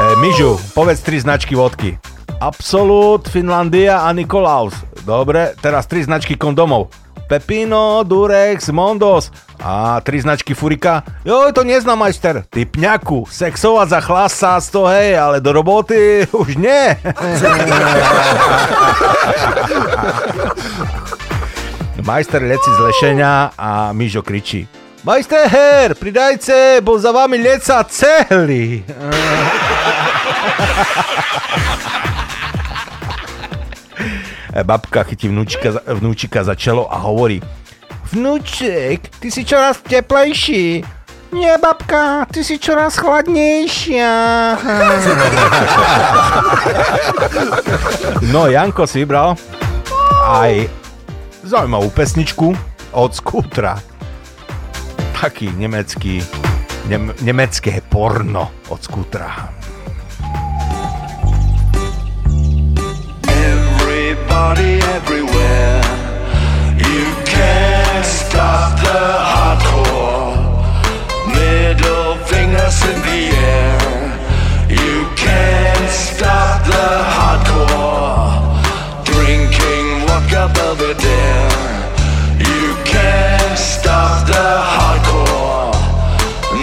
E: E, Mižu, povedz tri značky vodky. Absolut, Finlandia a Nikolaus. Dobre, teraz tri značky kondomov. Pepino, Durex, Mondos a tri značky Furika. Jo, to neznám, majster. Ty pňaku, sexovať za chlasa to hej, ale do roboty už nie. Majster leci z lešenia a Mižo kričí. Majster, pridajte, bo za vami leca celý. E, Babka chytí vnúčika, vnúčika za čelo a hovorí Vnúček, ty si čoraz teplejší. Nie, babka, ty si čoraz chladnejšia. No, Janko si vybral aj zaujímavú pesničku od Skútra. Taký nemecký, nem, nemecké porno od Skútra.
I: Everybody everywhere. You can't stop the hardcore. Middle fingers in the air. You can't stop the hardcore. Drinking vodka Belvedere. You can't stop the hardcore.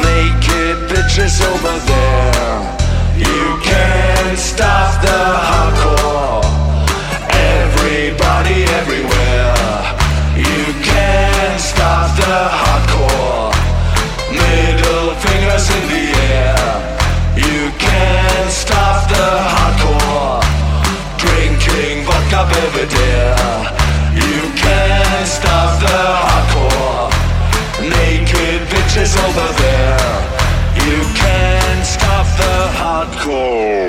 I: Naked bitches over there. cold.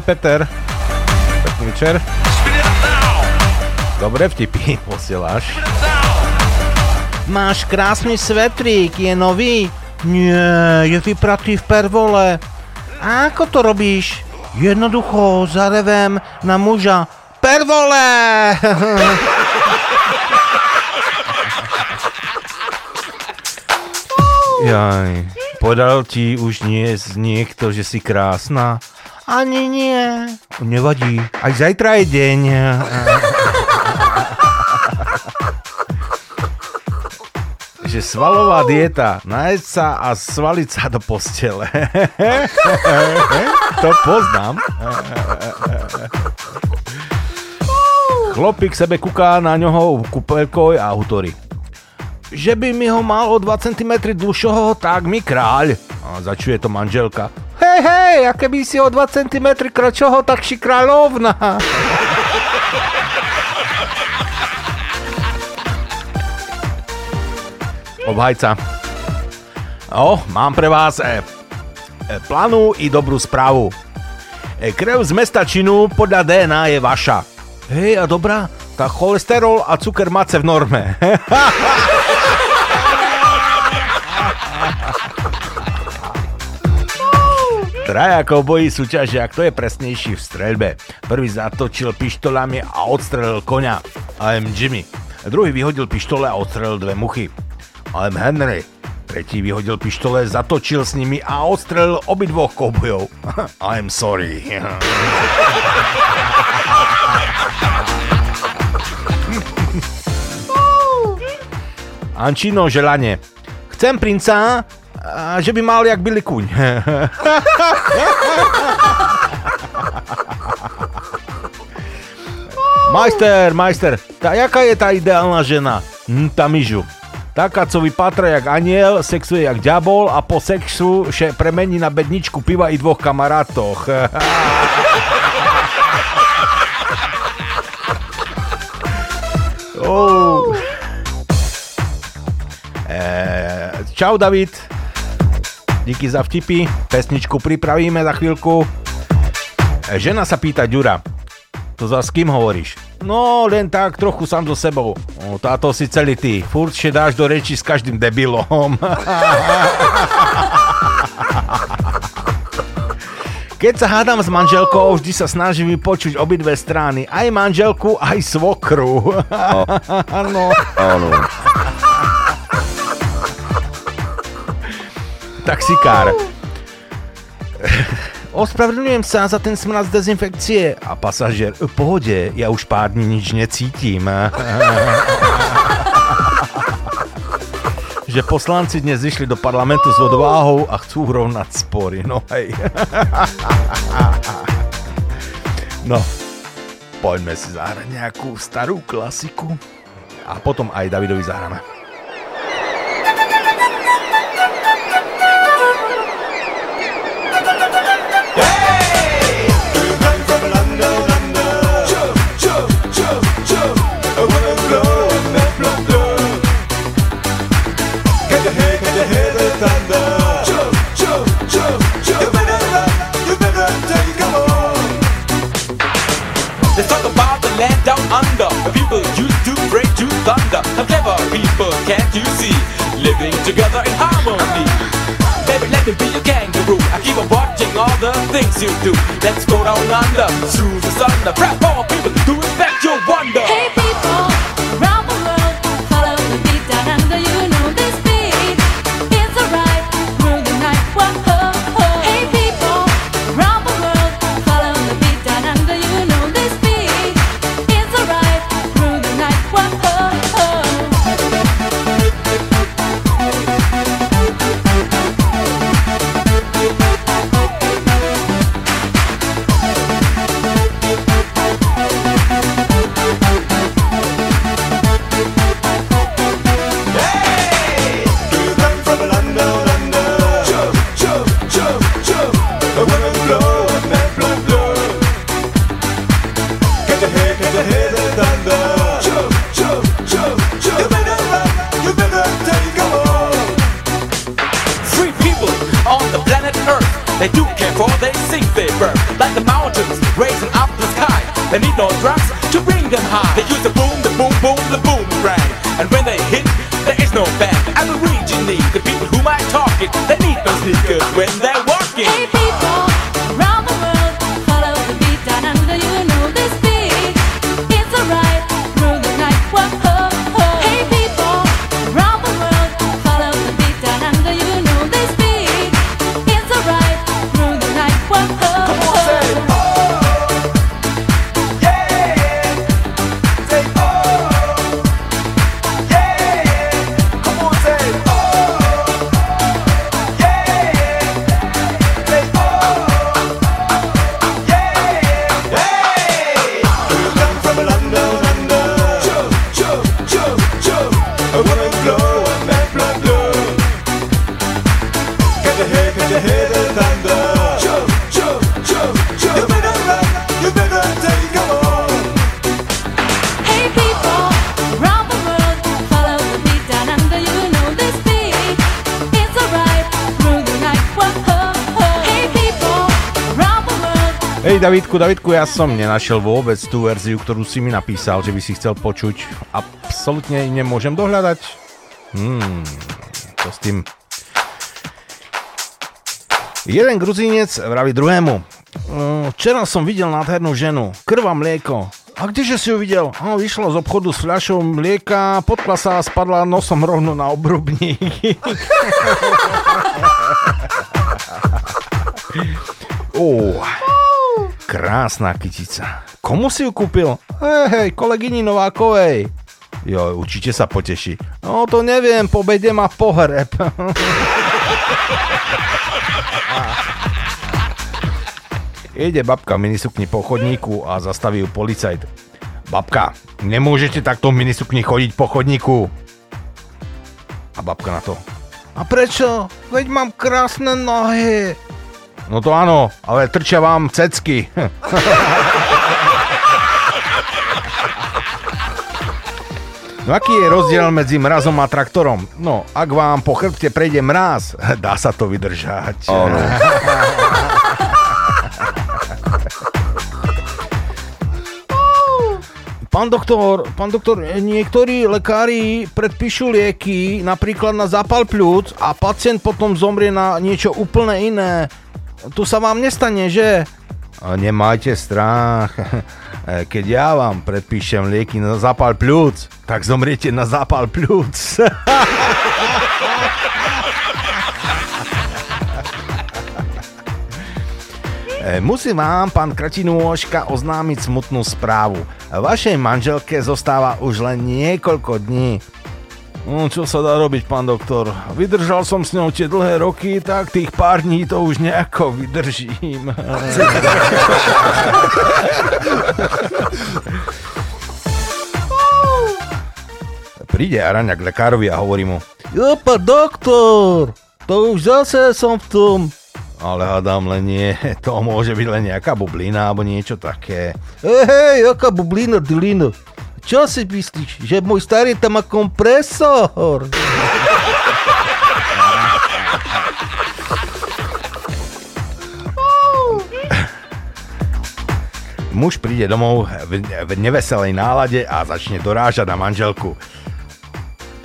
E: Pozdravujeme, Peter. Pekný večer. Dobre vtipy posieláš. Máš krásny svetrík, je nový? Nie, je vypratý v pervole. A ako to robíš? Jednoducho zarevem na muža. Pervole! Jaj, povedal ti už nie niekto, že si krásna? Ani nie. Nevadí, aj zajtra je deň. že svalová dieta, nájsť sa a svaliť sa do postele. to poznám. Chlopík sebe kuká na ňoho kúpeľkoj a hovorí. Že by mi ho mal o 2 cm dlhšieho, tak mi kráľ. A začuje to manželka. Hej, hej, a keby si o 2 cm kratšoho, tak si kráľovna. Obhajca. O, mám pre vás e, E, Planú i dobrú správu. E, Krev z mesta Činu podľa DNA je vaša. Hej, a dobrá? Tak cholesterol a cuker máte v norme. Traja bojí súťažia, kto je presnejší v streľbe. Prvý zatočil pištolami a odstrelil konia. I'm Jimmy. Druhý vyhodil pištole a odstrelil dve muchy. I'm Henry. Tretí vyhodil pištole, zatočil s nimi a odstrelil obidvoch koubojov. I'm sorry. Ančino želanie. Chcem princa, a že by mal jak Billy kuň. majster, majster, tá, jaká je tá ideálna žena? Hm, tá myžu. Taká, co vypátra jak aniel, sexuje jak ďabol a po sexu še premení na bedničku piva i dvoch kamarátoch. oh. Eh, čau David. Díky za vtipy. Pesničku pripravíme za chvíľku. Žena sa pýta Ďura. To za s kým hovoríš? No, len tak, trochu sám so sebou. O, táto si celý ty. Furt še dáš do reči s každým debilom. Keď sa hádam s manželkou, vždy sa snažím vypočuť obidve strany. Aj manželku, aj svokru. no.
J: Áno.
E: Taxikár. Ospravedlňujem sa za ten smrad z dezinfekcie. A pasažier, v pohode, ja už pár dní nič necítim. že poslanci dnes zišli do parlamentu s odváhou a chcú rovnať spory. No hej. no, poďme si zahrať nejakú starú klasiku a potom aj Davidovi zahráme.
K: Under. People used to break to thunder. Some clever people, can't you see? Living together in harmony. Baby, let me be your kangaroo. I keep on watching all the things you do. Let's go down under, through the thunder. Grab all people to respect your wonder.
F: Hey
K: when they're walking.
E: Davidku, Davidku, ja som nenašiel vôbec tú verziu, ktorú si mi napísal, že by si chcel počuť. Absolutne nemôžem dohľadať. Hmm, to s tým... Jeden gruzínec vraví druhému. "Mm, Včera som videl nádhernú ženu. Krva mlieko. A kdeže si ju videl? No, vyšla z obchodu s fľašou mlieka, podkla sa a spadla nosom rovno na obrubník. Ó, krásna kytica. Komu si ju kúpil? Hej, hej, kolegyni Novákovej. Jo, určite sa poteší. No to neviem, po bede má pohreb. Ide babka v minisukni po chodníku a zastaví ju policajt. Babka, nemôžete takto v minisukni chodiť po chodníku. A babka na to. A prečo? Veď mám krásne nohy. No to áno, ale trčia vám cecky. No aký je rozdiel medzi mrazom a traktorom? No, ak vám po chrbte prejde mraz, dá sa to vydržať.
J: Áno.
E: Pán doktor, pán doktor, niektorí lekári predpíšu lieky napríklad na zápal pľúc a pacient potom zomrie na niečo úplne iné. Tu sa vám nestane, že? Nemajte strach. Keď ja vám predpíšem lieky na zápal pľúc, tak zomriete na zápal pľúc. E, Musím vám, pán Kratinôžka, oznámiť smutnú správu. Vašej manželke zostáva už len niekoľko dní. No, čo sa dá robiť, pán doktor? Vydržal som s ňou tie dlhé roky, tak tých pár dní to už nejako vydržím. Príde Araňa k lekárovi a hovorí mu Jopa, doktor, to už zase som v tom. Ale hádam len nie, to môže byť len nejaká bublina alebo niečo také. Hej, hej, jaká bublina, dilina. Čo si myslíš, že môj starý tam má kompresor? Muž príde domov v, v neveselej nálade a začne dorážať na manželku.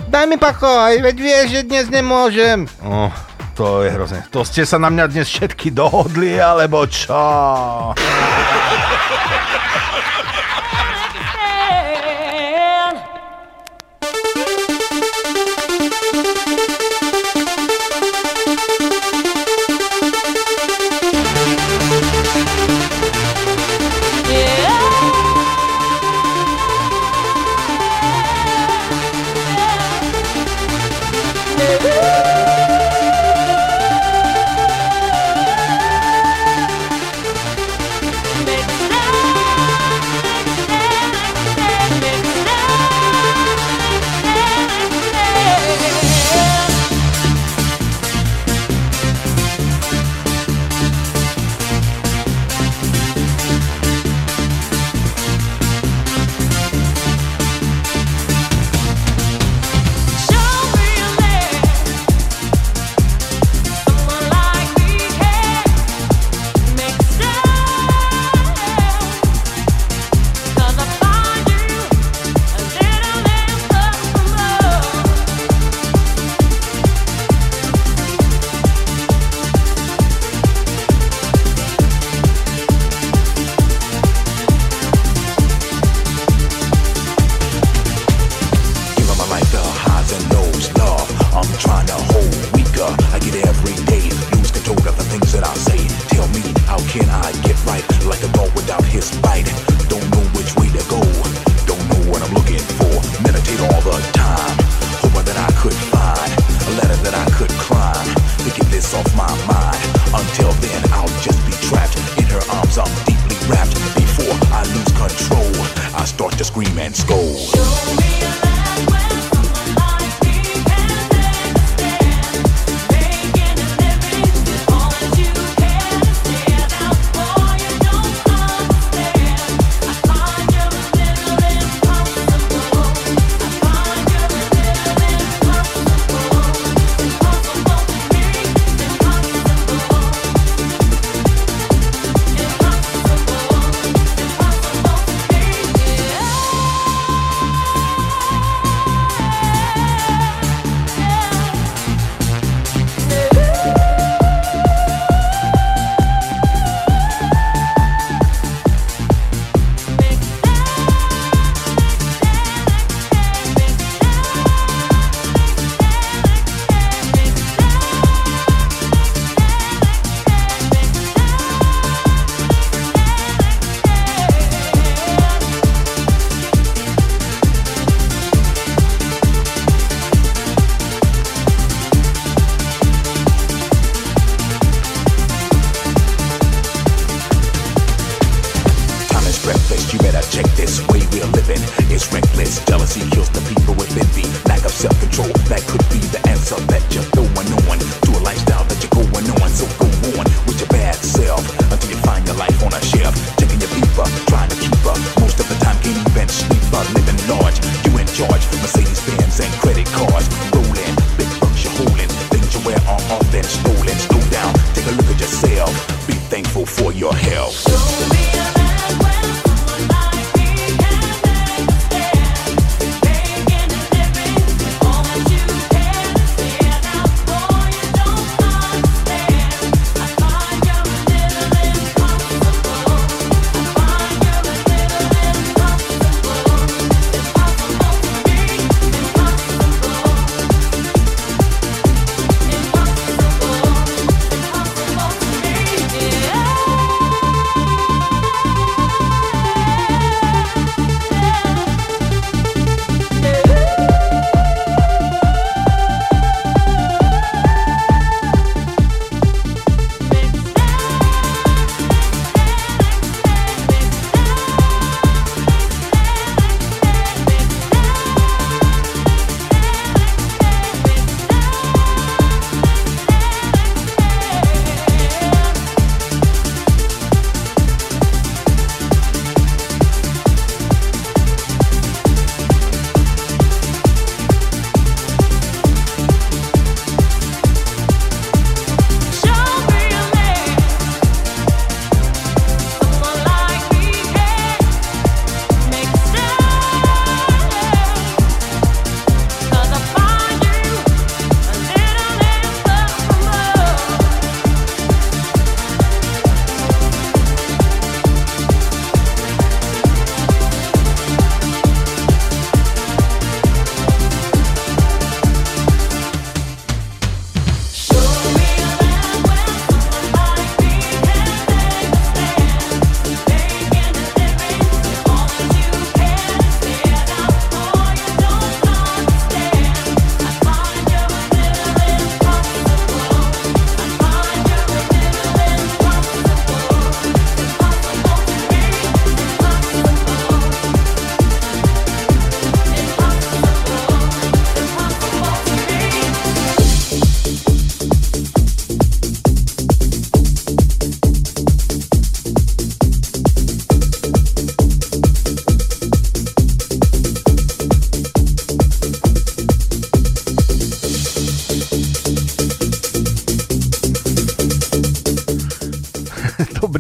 E: Daj mi pokoj, veď vieš, že dnes nemôžem. Oh, to je hrozné. To ste sa na mňa dnes všetky dohodli, alebo čo?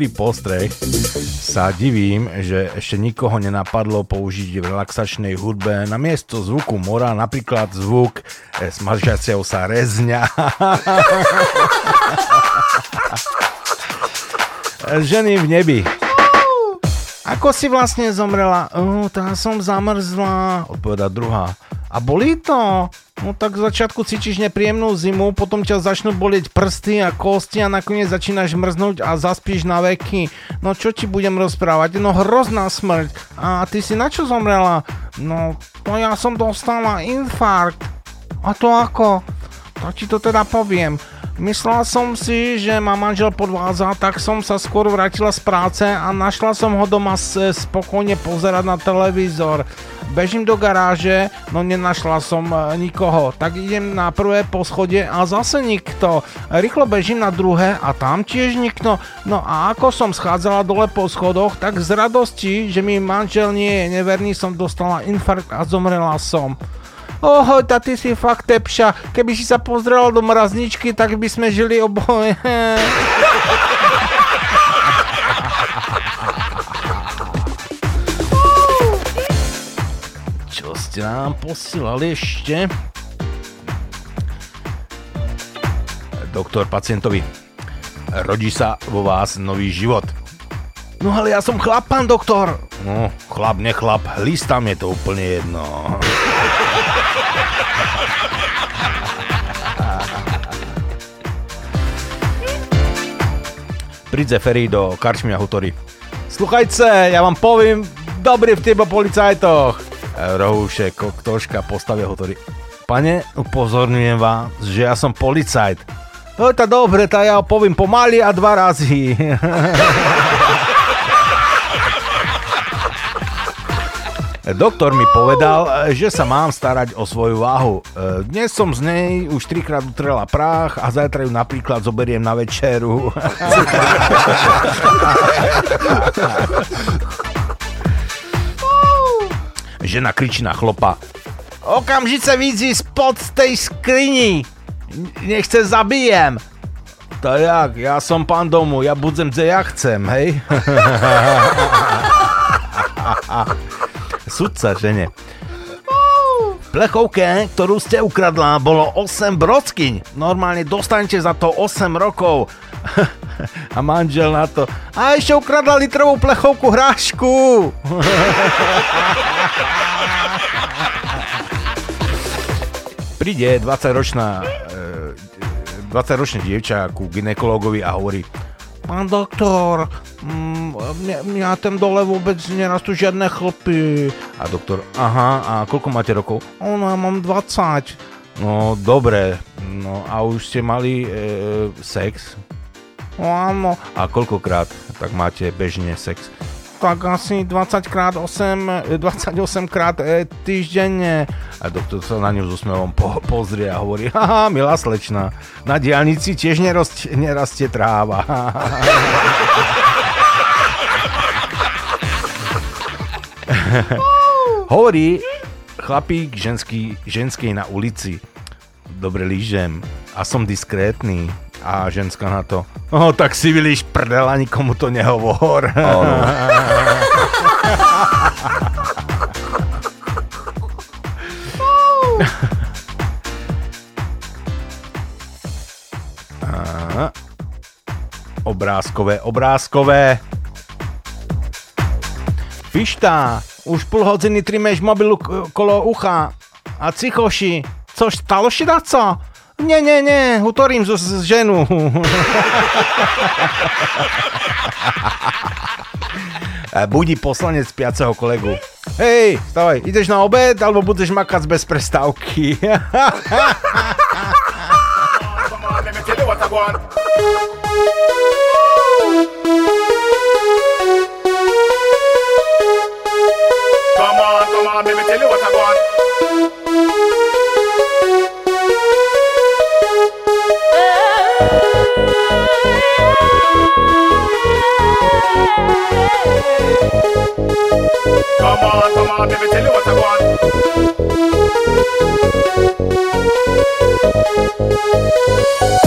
E: Dobrý postreh, sa divím, že ešte nikoho nenapadlo použiť v relaxačnej hudbe na miesto zvuku mora napríklad zvuk eh, smažiaceho sa rezňa. Ženy v nebi. Ako si vlastne zomrela? Uh, tá som zamrzla, odpoveda druhá. A bolí to? No tak v začiatku cítiš nepríjemnú zimu, potom ťa začnú bolieť prsty a kosti a nakoniec začínaš mrznúť a zaspíš na veky. No čo ti budem rozprávať? No hrozná smrť. A ty si na čo zomrela? No, to ja som dostala infarkt. A to ako? Tak ti to teda poviem. Myslela som si, že ma manžel podvádza, tak som sa skôr vrátila z práce a našla som ho doma s- spokojne pozerať na televízor. Bežím do garáže, no nenašla som e, nikoho, tak idem na prvé poschodie a zase nikto. Rýchlo bežím na druhé a tam tiež nikto. No a ako som schádzala dole po schodoch, tak z radosti, že mi manžel nie je neverný, som dostala infarkt a zomrela som. Oho, tá ty si fakt tepša. Keby si sa pozrela do mrazničky, tak by sme žili oboje. Čo ste nám posílali ešte? Doktor pacientovi. Rodí sa vo vás nový život. No ale ja som chlap, pán doktor. No, chlap, nechlap, listám je to úplne jedno. Príde Ferry do Karčmy a Hutory. Sluchajce, ja vám poviem dobrý v teba policajtoch. Rohúšek, koktoška, postavia Hutory. Pane, upozorňujem vás, že ja som policajt. No tá dobre, tá ja poviem pomaly a dva razy. Doktor mi povedal, že sa mám starať o svoju váhu. E, Dnes som z nej už trikrát utrela prach a zajtra ju napríklad zoberiem na večeru. Žena kričí na chlopa. Okamžice víc spod tej skrini. Nech se zabijem. To jak, ja som pán domu, ja budem, kde ja chcem, hej? Sudca, že nie? V plechovke, ktorú ste ukradla, bolo 8 brodskyň. Normálne dostanete za to 8 rokov. A manžel na to. A ešte ukradla litrovú plechovku hrášku. Príde 20-ročná 20-ročné dievča ku ginekologovi a hovorí Pán doktor, mm, mňa tam dole vôbec nerastú žiadne chlpy. A doktor, aha, a koľko máte rokov? Ona, mám 20. No, dobre, no a už ste mali e, sex? No áno. A koľkokrát tak máte bežne sex? Tak asi 20 krát 8, 28 krát e, týždenne. A doktor sa na ňu s úsmevom po, pozrie a hovorí, haha, milá slečna, na diálnici tiež nerastie, nerastie tráva. hovorí chlapík ženský, ženskej na ulici. Dobre lížem a som diskrétny. A ženská na to, oh, tak si vylíš prdel a nikomu to nehovor. Obrázkové, obrázkové. Fišta, už půl hodiny trimeš mobilu k- kolo ucha. A cichoši, což stalo si na co? Nie, nie, nie, utorím z, z ženu. Budí poslanec spiaceho kolegu. Hej, stavaj, ideš na obed, alebo budeš makať bez prestávky.
I: on, let me tell you what I want. Come on, come on, let me tell you what I want.
F: Although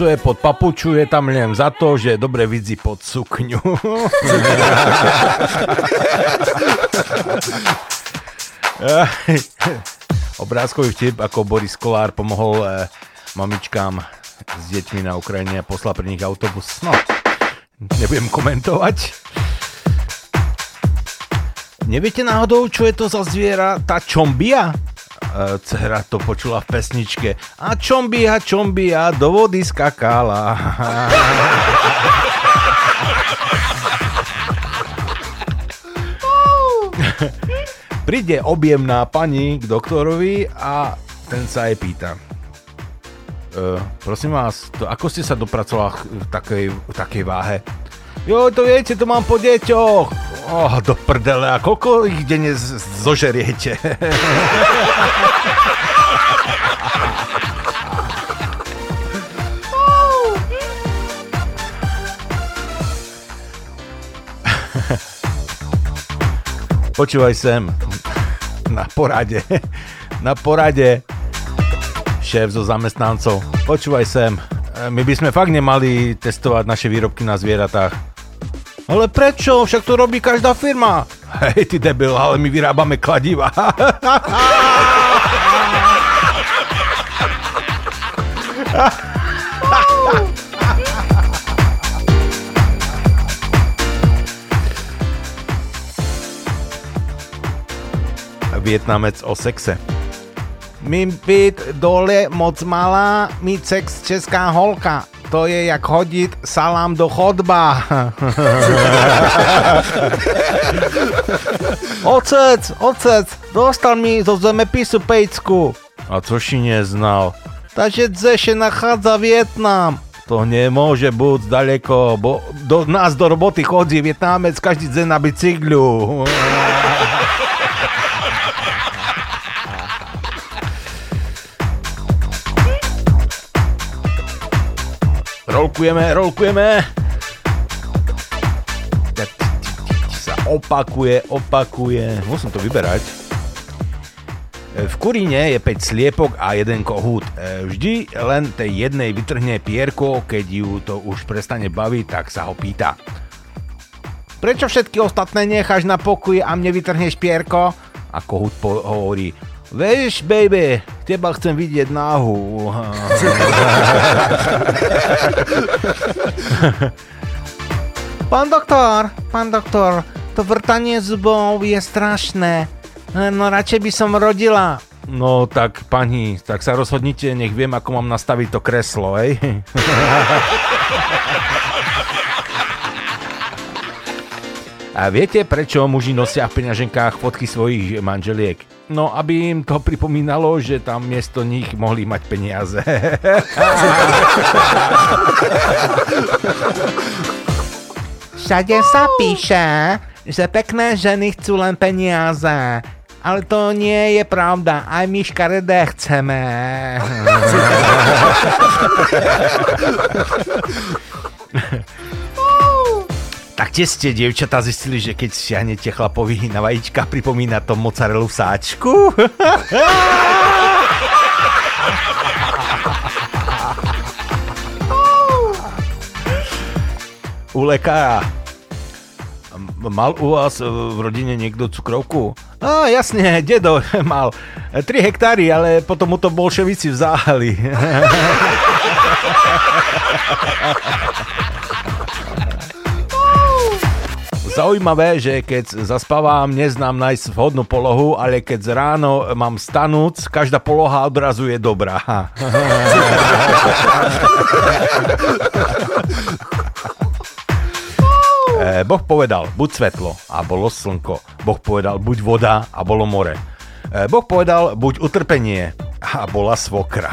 E: Chlope, co je pod papuču, je tam len za to, že dobre vidí pod sukňu. Obrázkový vtip, ako Boris Kolár pomohol eh, mamičkám s deťmi na Ukrajine a poslal pre nich autobus. No, nebudem komentovať. Neviete náhodou, čo je to za zviera? Tá čombia? E, Dcera to počula v pesničke. A čombia, čombia, do vody skakala. Príde objemná pani k doktorovi a ten sa jej pýta. E, prosím vás, to, ako ste sa dopracovala v takej, takej váhe? Jo, to viete, to mám po deťoch. Oh, do prdele, a koľko ich denne zožeriete? Počúvaj sem. Na porade. Na porade. Šéf zo zamestnancov. Počúvaj sem. E, My by sme fakt nemali testovať naše výrobky na zvieratách. Ale prečo? Však to robí každá firma. Hej, ty debil, ale my vyrábame kladiva. Vietnamec o sexe. Mým byt dole moc malá, mít sex česká holka. To je jak hodit salám do chodba. ocec, ocec, dostal mi zo zemepisu pejcku. A co si neznal? Takže dze się nachádza Vietnam. To nemôže byť daleko, bo do nás do roboty chodí Vietnamec každý deň na bicyklu. Rolkujeme, rolkujeme. Sa opakuje, opakuje. Musím to vyberať. E, V Kuríne je 5 sliepok a jeden kohút. E, Vždy len tej jednej vytrhne pierko, keď ju to už prestane baviť, tak sa ho pýta. Prečo všetky ostatné necháš na pokoji a mne vytrhneš pierko? A kohút hovorí, Vieš, baby, teba chcem vidieť náhu. pán doktor, pán doktor, to vrtanie zubov je strašné. No radšej by som rodila. No tak pani, tak sa rozhodnite, nech viem, ako mám nastaviť to kreslo, hej? A viete, prečo muži nosia v peňaženkách fotky svojich manželiek? No, aby im to pripomínalo, že tam miesto nich mohli mať peniaze. Všade sa píše, že pekné ženy chcú len peniaze. Ale to nie je pravda, aj my škaredé chceme. Tak tie ste, dievčatá, zistili, že keď siahnete chlapovi na vajíčka, pripomína to mozzarellu v sáčku? U lekára. Mal u vás e, v rodine niekto cukrovku? No jasne, dedo mal 3 hektáry, ale potom mu to bolševici vzali. Zaujímavé, že keď zaspávam, neznám nájsť vhodnú polohu, ale keď ráno mám stanúc, každá poloha odrazu je dobrá. Eh, Boh povedal, buď svetlo a bolo slnko. Boh povedal, buď voda a bolo more. Eh, Boh povedal, buď utrpenie a bola svokra.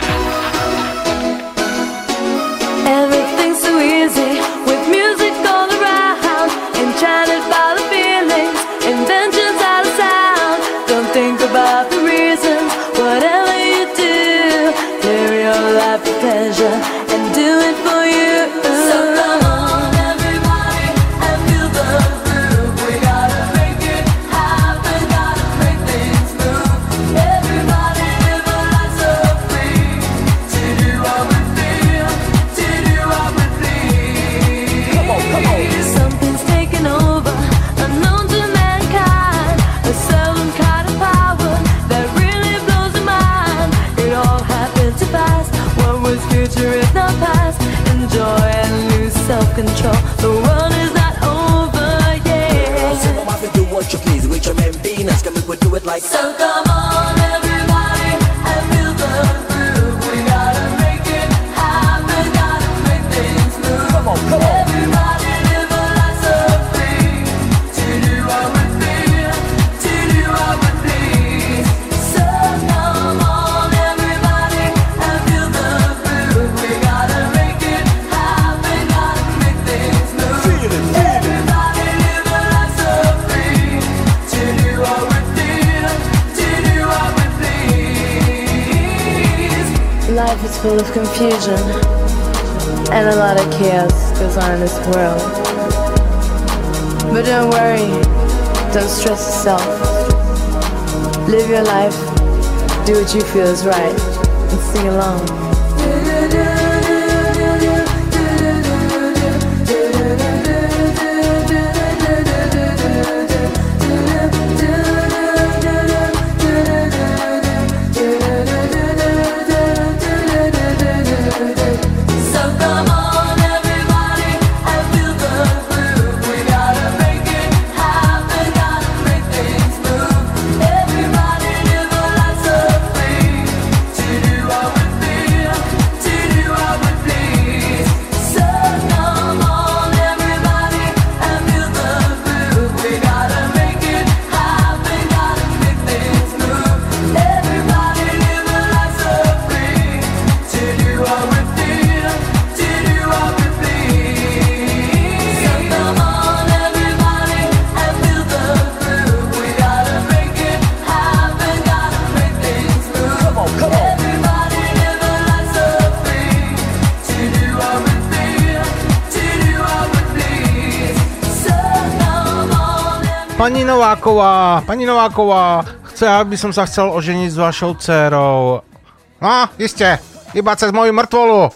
J: like
F: So come on, full of confusion, and a lot of chaos goes on in this world. But don't worry, don't stress yourself. Live your life, do what you feel is right, and sing along.
E: Pani Nováková, pani Nováková, chce, aby som sa chcel oženiť s vašou dcerou. No, iste, iba cez moju mŕtvolu.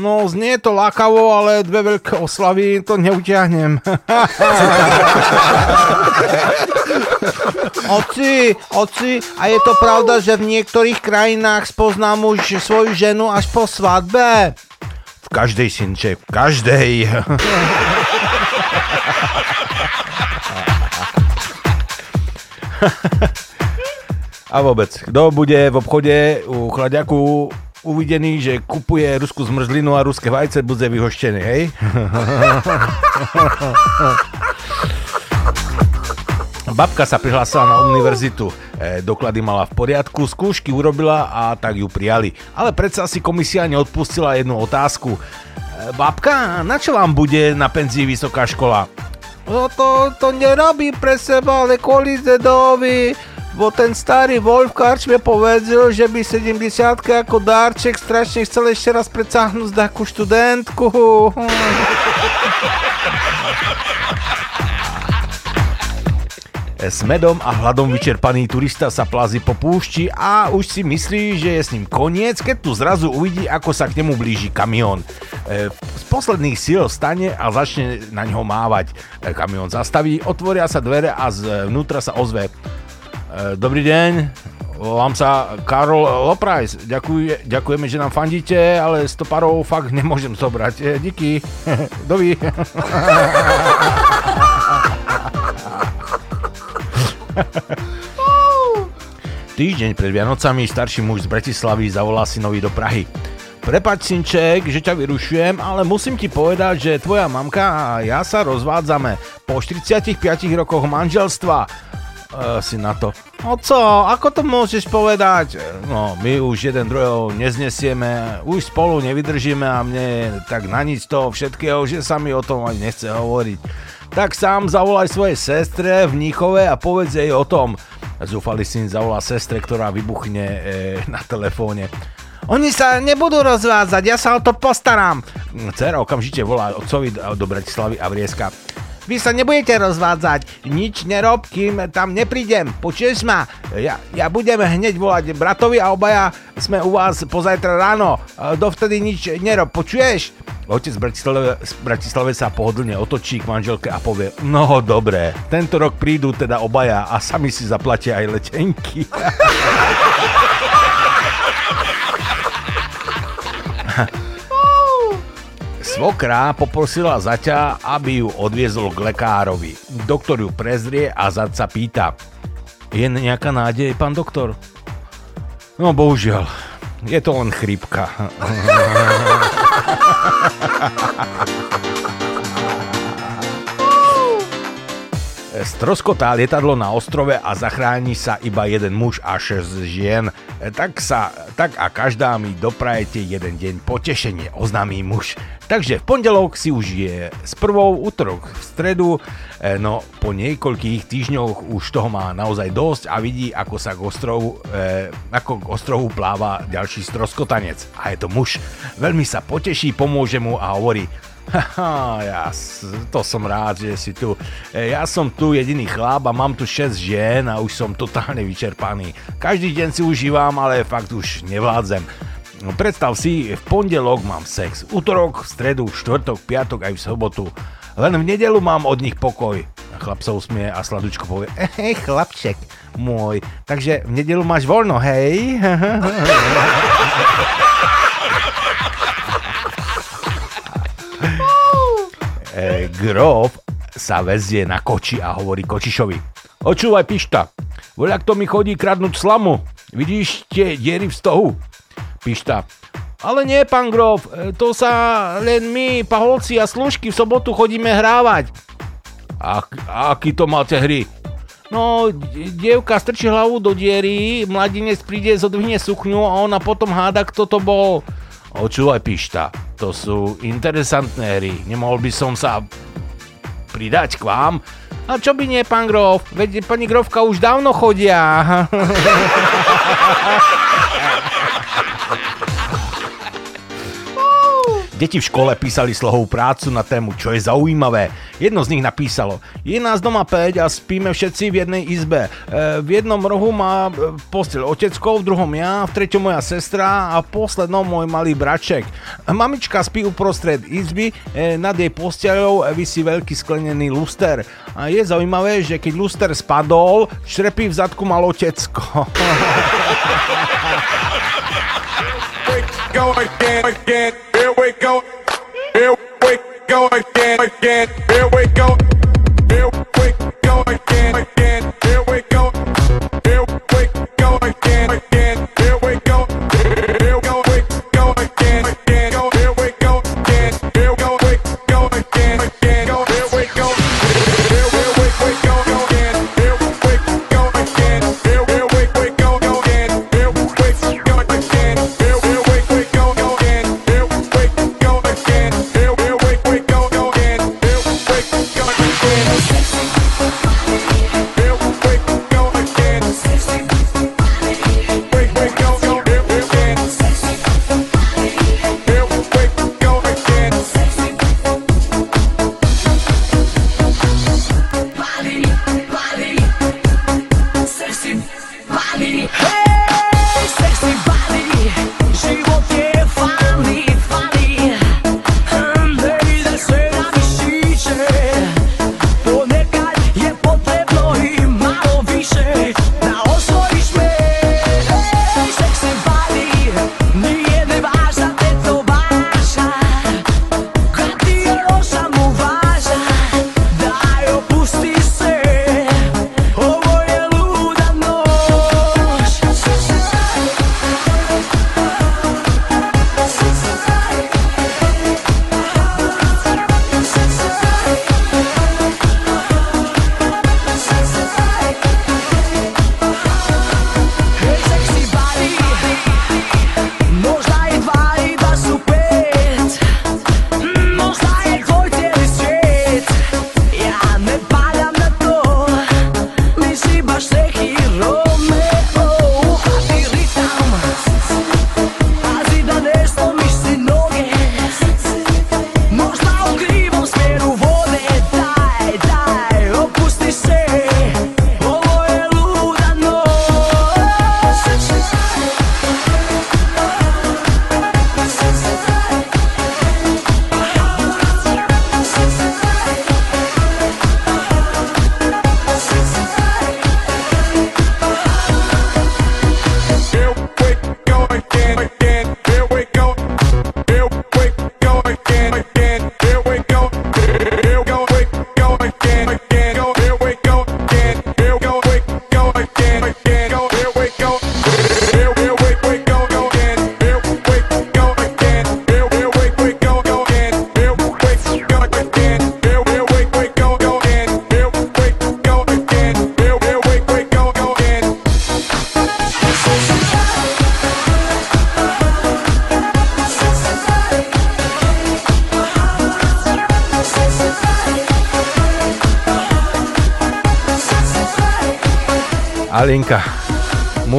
E: No, znie to lákavo, ale dve veľké oslavy to neutiahnem. oci, oci, a je to pravda, že v niektorých krajinách spozná muž svoju ženu až po svadbe? V každej, synček, v každej. A vôbec, kto bude v obchode u chladiaku uvidený, že kupuje ruskú zmrzlinu a ruské vajce, bude vyhoštený, hej? Babka sa prihlásila na univerzitu, e, doklady mala v poriadku, skúšky urobila a tak ju prijali. Ale predsa si komisia neodpustila jednu otázku. E, babka, na čo vám bude na penzii vysoká škola? No to, to nerobí pre seba, ale kvôli dedovi. Bo ten starý Wolf Karč mi povedal, že by 70 ako dárček strašne chcel ešte raz predsahnuť takú študentku. S medom a hladom vyčerpaný turista sa plazí po púšti a už si myslí, že je s ním koniec, keď tu zrazu uvidí, ako sa k nemu blíži kamión. E, z posledných síl stane a začne na ňo mávať. E, kamión zastaví, otvoria sa dvere a zvnútra sa ozve. E, dobrý deň, volám sa Karol Loprajs. Ďakuje, ďakujeme, že nám fandíte, ale stoparov fakt nemôžem zobrať. E, díky. Dovi. Týždeň pred Vianocami starší muž z Bratislavy zavolá synovi do Prahy. Prepač, synček, že ťa vyrušujem, ale musím ti povedať, že tvoja mamka a ja sa rozvádzame po 45 rokoch manželstva. E, si na to. No co, ako to môžeš povedať? No, my už jeden druhého neznesieme, už spolu nevydržíme a mne tak na nic toho všetkého, že sa mi o tom ani nechce hovoriť. Tak sám zavolaj svojej sestre v Níchove a povedz jej o tom. Zúfalý syn zavolá sestre, ktorá vybuchne e, na telefóne. Oni sa nebudú rozvádzať, ja sa o to postaram. Cera okamžite volá otcovi do Bratislavy a vrieska. Vy sa nebudete rozvádzať, nič nerob, kým tam neprídem. Počuješ ma? Ja, ja budem hneď volať bratovi a obaja sme u vás pozajtra ráno. E, Dovtedy nič nerob, počuješ? Otec Bratislave, z Bratislave sa pohodlne otočí k manželke a povie No dobré, tento rok prídu teda obaja a sami si zaplatia aj letenky. Svokra poprosila zaťa, aby ju odviezol k lekárovi. Doktor ju prezrie a zaď sa pýta. Je nejaká nádej, pán doktor? No bohužiaľ, je to len chrípka. Stroskotá lietadlo na ostrove a zachráni sa iba jeden muž a 6 žien. Tak sa, tak a každá mi doprajete jeden deň potešenie, oznámí muž. Takže v pondelok si už je s prvou, útorok v stredu, e, no po niekoľkých týždňoch už toho má naozaj dosť a vidí, ako sa k ostrovu, e, ako k ostrovu pláva ďalší stroskotanec. A je to muž. Veľmi sa poteší, pomôže mu a hovorí, Haha, ja to som rád, že si tu. E, Ja som tu jediný chlap a mám tu 6 žien a už som totálne vyčerpaný. Každý deň si užívam, ale fakt už nevládzem. No, predstav si, v pondelok mám sex, útorok, stredu, štvrtok, piatok aj v sobotu. Len v nedelu mám od nich pokoj. A chlap sa usmie a sladučko povie, hej chlapček môj, takže v nedelu máš voľno, hej? Grof sa vezie na koči a hovorí kočišovi. Očúvaj pišta, voľak to mi chodí kradnúť slamu. Vidíš tie diery v stohu? Pišta. Ale nie, pán Grof, e, to sa len my, paholci a služky v sobotu chodíme hrávať. A, a aký to máte hry? No, dievka strčí hlavu do diery, mladinec príde, zodvihne sukňu a ona potom háda, kto to bol. Očúvaj, pišta, to sú interesantné hry. Nemohol by som sa pridať k vám? A čo by nie, pán Grof? Veď pani Grofka už dávno chodia. Deti v škole písali slohovú prácu na tému, čo je zaujímavé. Jedno z nich napísalo, je nás doma 5 a spíme všetci v jednej izbe. E, v jednom rohu má e, posteľ otecko, v druhom ja, v treťom moja sestra a v poslednom môj malý braček. Mamička spí uprostred izby, e, nad jej posteľou vysí veľký sklenený luster. A je zaujímavé, že keď luster spadol, šrepy v zadku mal otecko.
H: go again, again. We go. Here we go again, again. Here we go. Here we go again, again.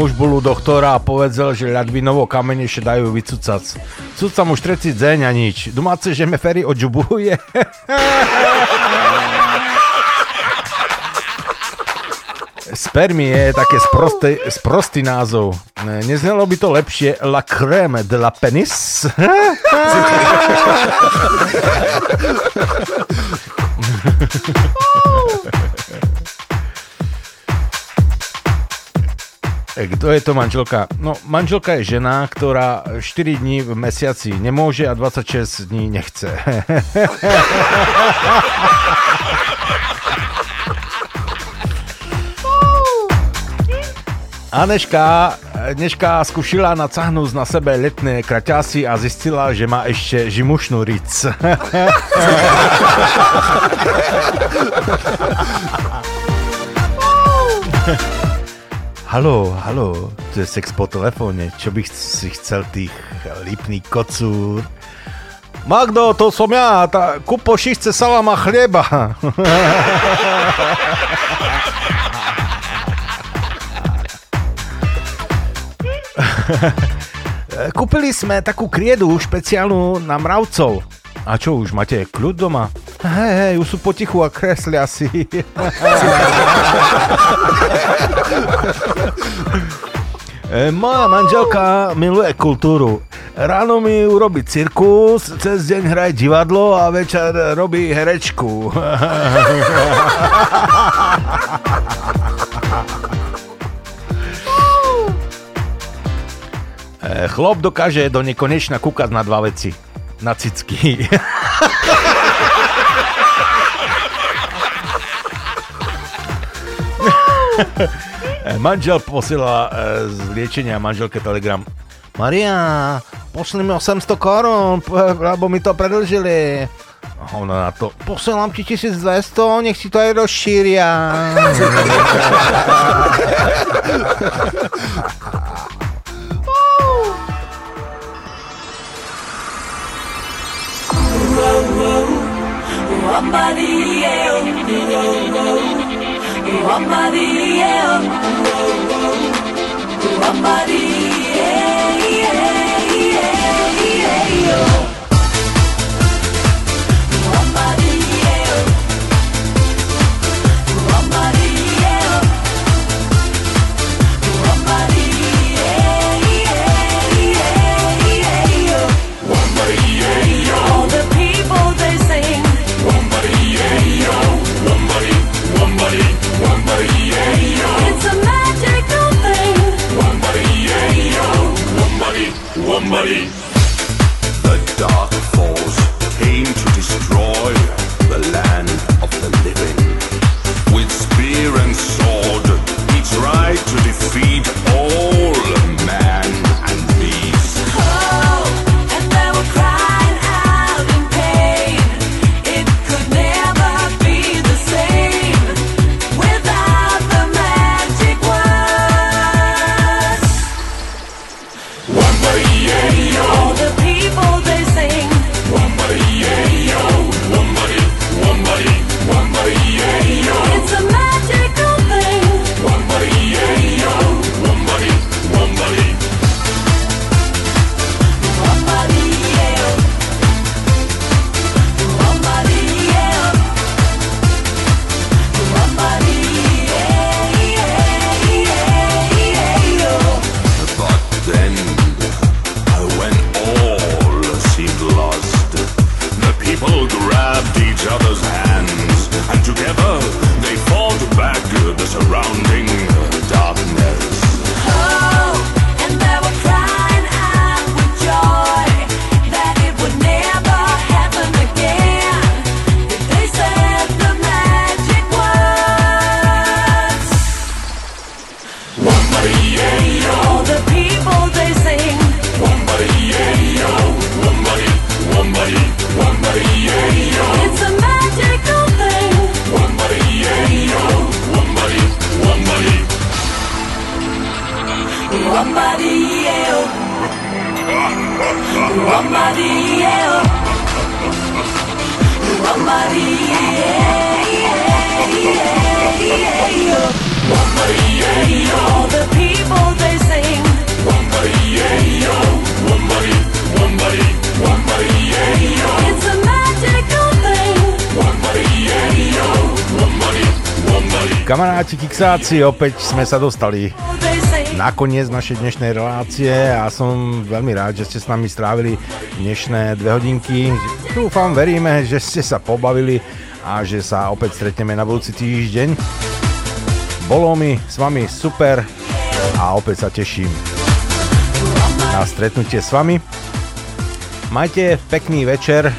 E: Muž bol u doktora a povedzel, že ľadvinovo kamene še dajú vycucac. Cucam už treci deň a nič. Domáce, že me Ferry odžubuje. Spermie je také sprostý, sprostý názov. Ne- Neznelo by to lepšie La crème de la penis? Kto je to manželka? No, manželka je žena, ktorá 4 dní v mesiaci nemôže a 26 dní nechce. Aneška, dneška skúšila nacahnout na sebe letné kraťasy a zistila, že má ešte žimušnú ric. Halo, halo, to je sex po telefóne. Čo bych si chcel tých lípný kocúr? Magdo, to som ja, tá, kupo šichce salama chlieba. Kúpili sme takú kriedu špeciálnu na mravcov. A čo už, máte kľud doma? Hej, hej, už sú potichu a kreslia si. E, Moja manželka miluje kultúru. Ráno mi urobí cirkus, cez deň hraje divadlo a večer robí herečku. E, Chlop dokáže do nekonečna kúkať na dva veci. Na cicky. Manžel posiela e, z liečenia manželke telegram. Maria, pošli mi 800 korún, lebo mi to predlžili. Ona na to, posielam ti 1200, nech si to aj rozšíria.
C: Bombardeo, bombardeo, bombardeo, bombardeo.
E: somebody. Kixáci, opäť sme sa dostali na koniec našej dnešnej relácie a som veľmi rád, že ste s nami strávili dnešné dve hodinky. Dúfam, veríme, že ste sa pobavili a že sa opäť stretneme na budúci týždeň. Bolo mi s vami super a opäť sa teším na stretnutie s vami. Majte pekný večer,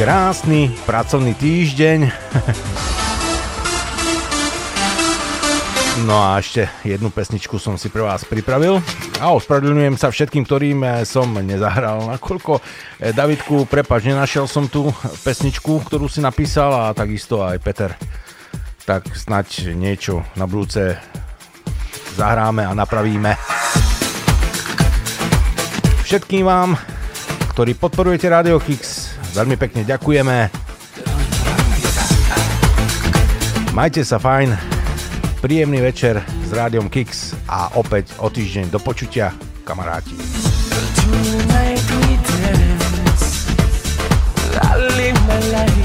E: krásny pracovný týždeň. No a ešte jednu pesničku som si pre vás pripravil a ospravedlňujem sa všetkým, ktorým eh, som nezahral. Nakoľko, eh, Davidku, prepač, nenašiel som tú pesničku, ktorú si napísal a takisto aj Peter. Tak snať niečo na budúce zahráme a napravíme. Všetkým vám, ktorí podporujete Radio Kix, veľmi pekne ďakujeme. Majte sa fajn, príjemný večer s Rádiom Kix a opäť o týždeň do počutia, kamaráti.
I: Tonight we dance. I live my life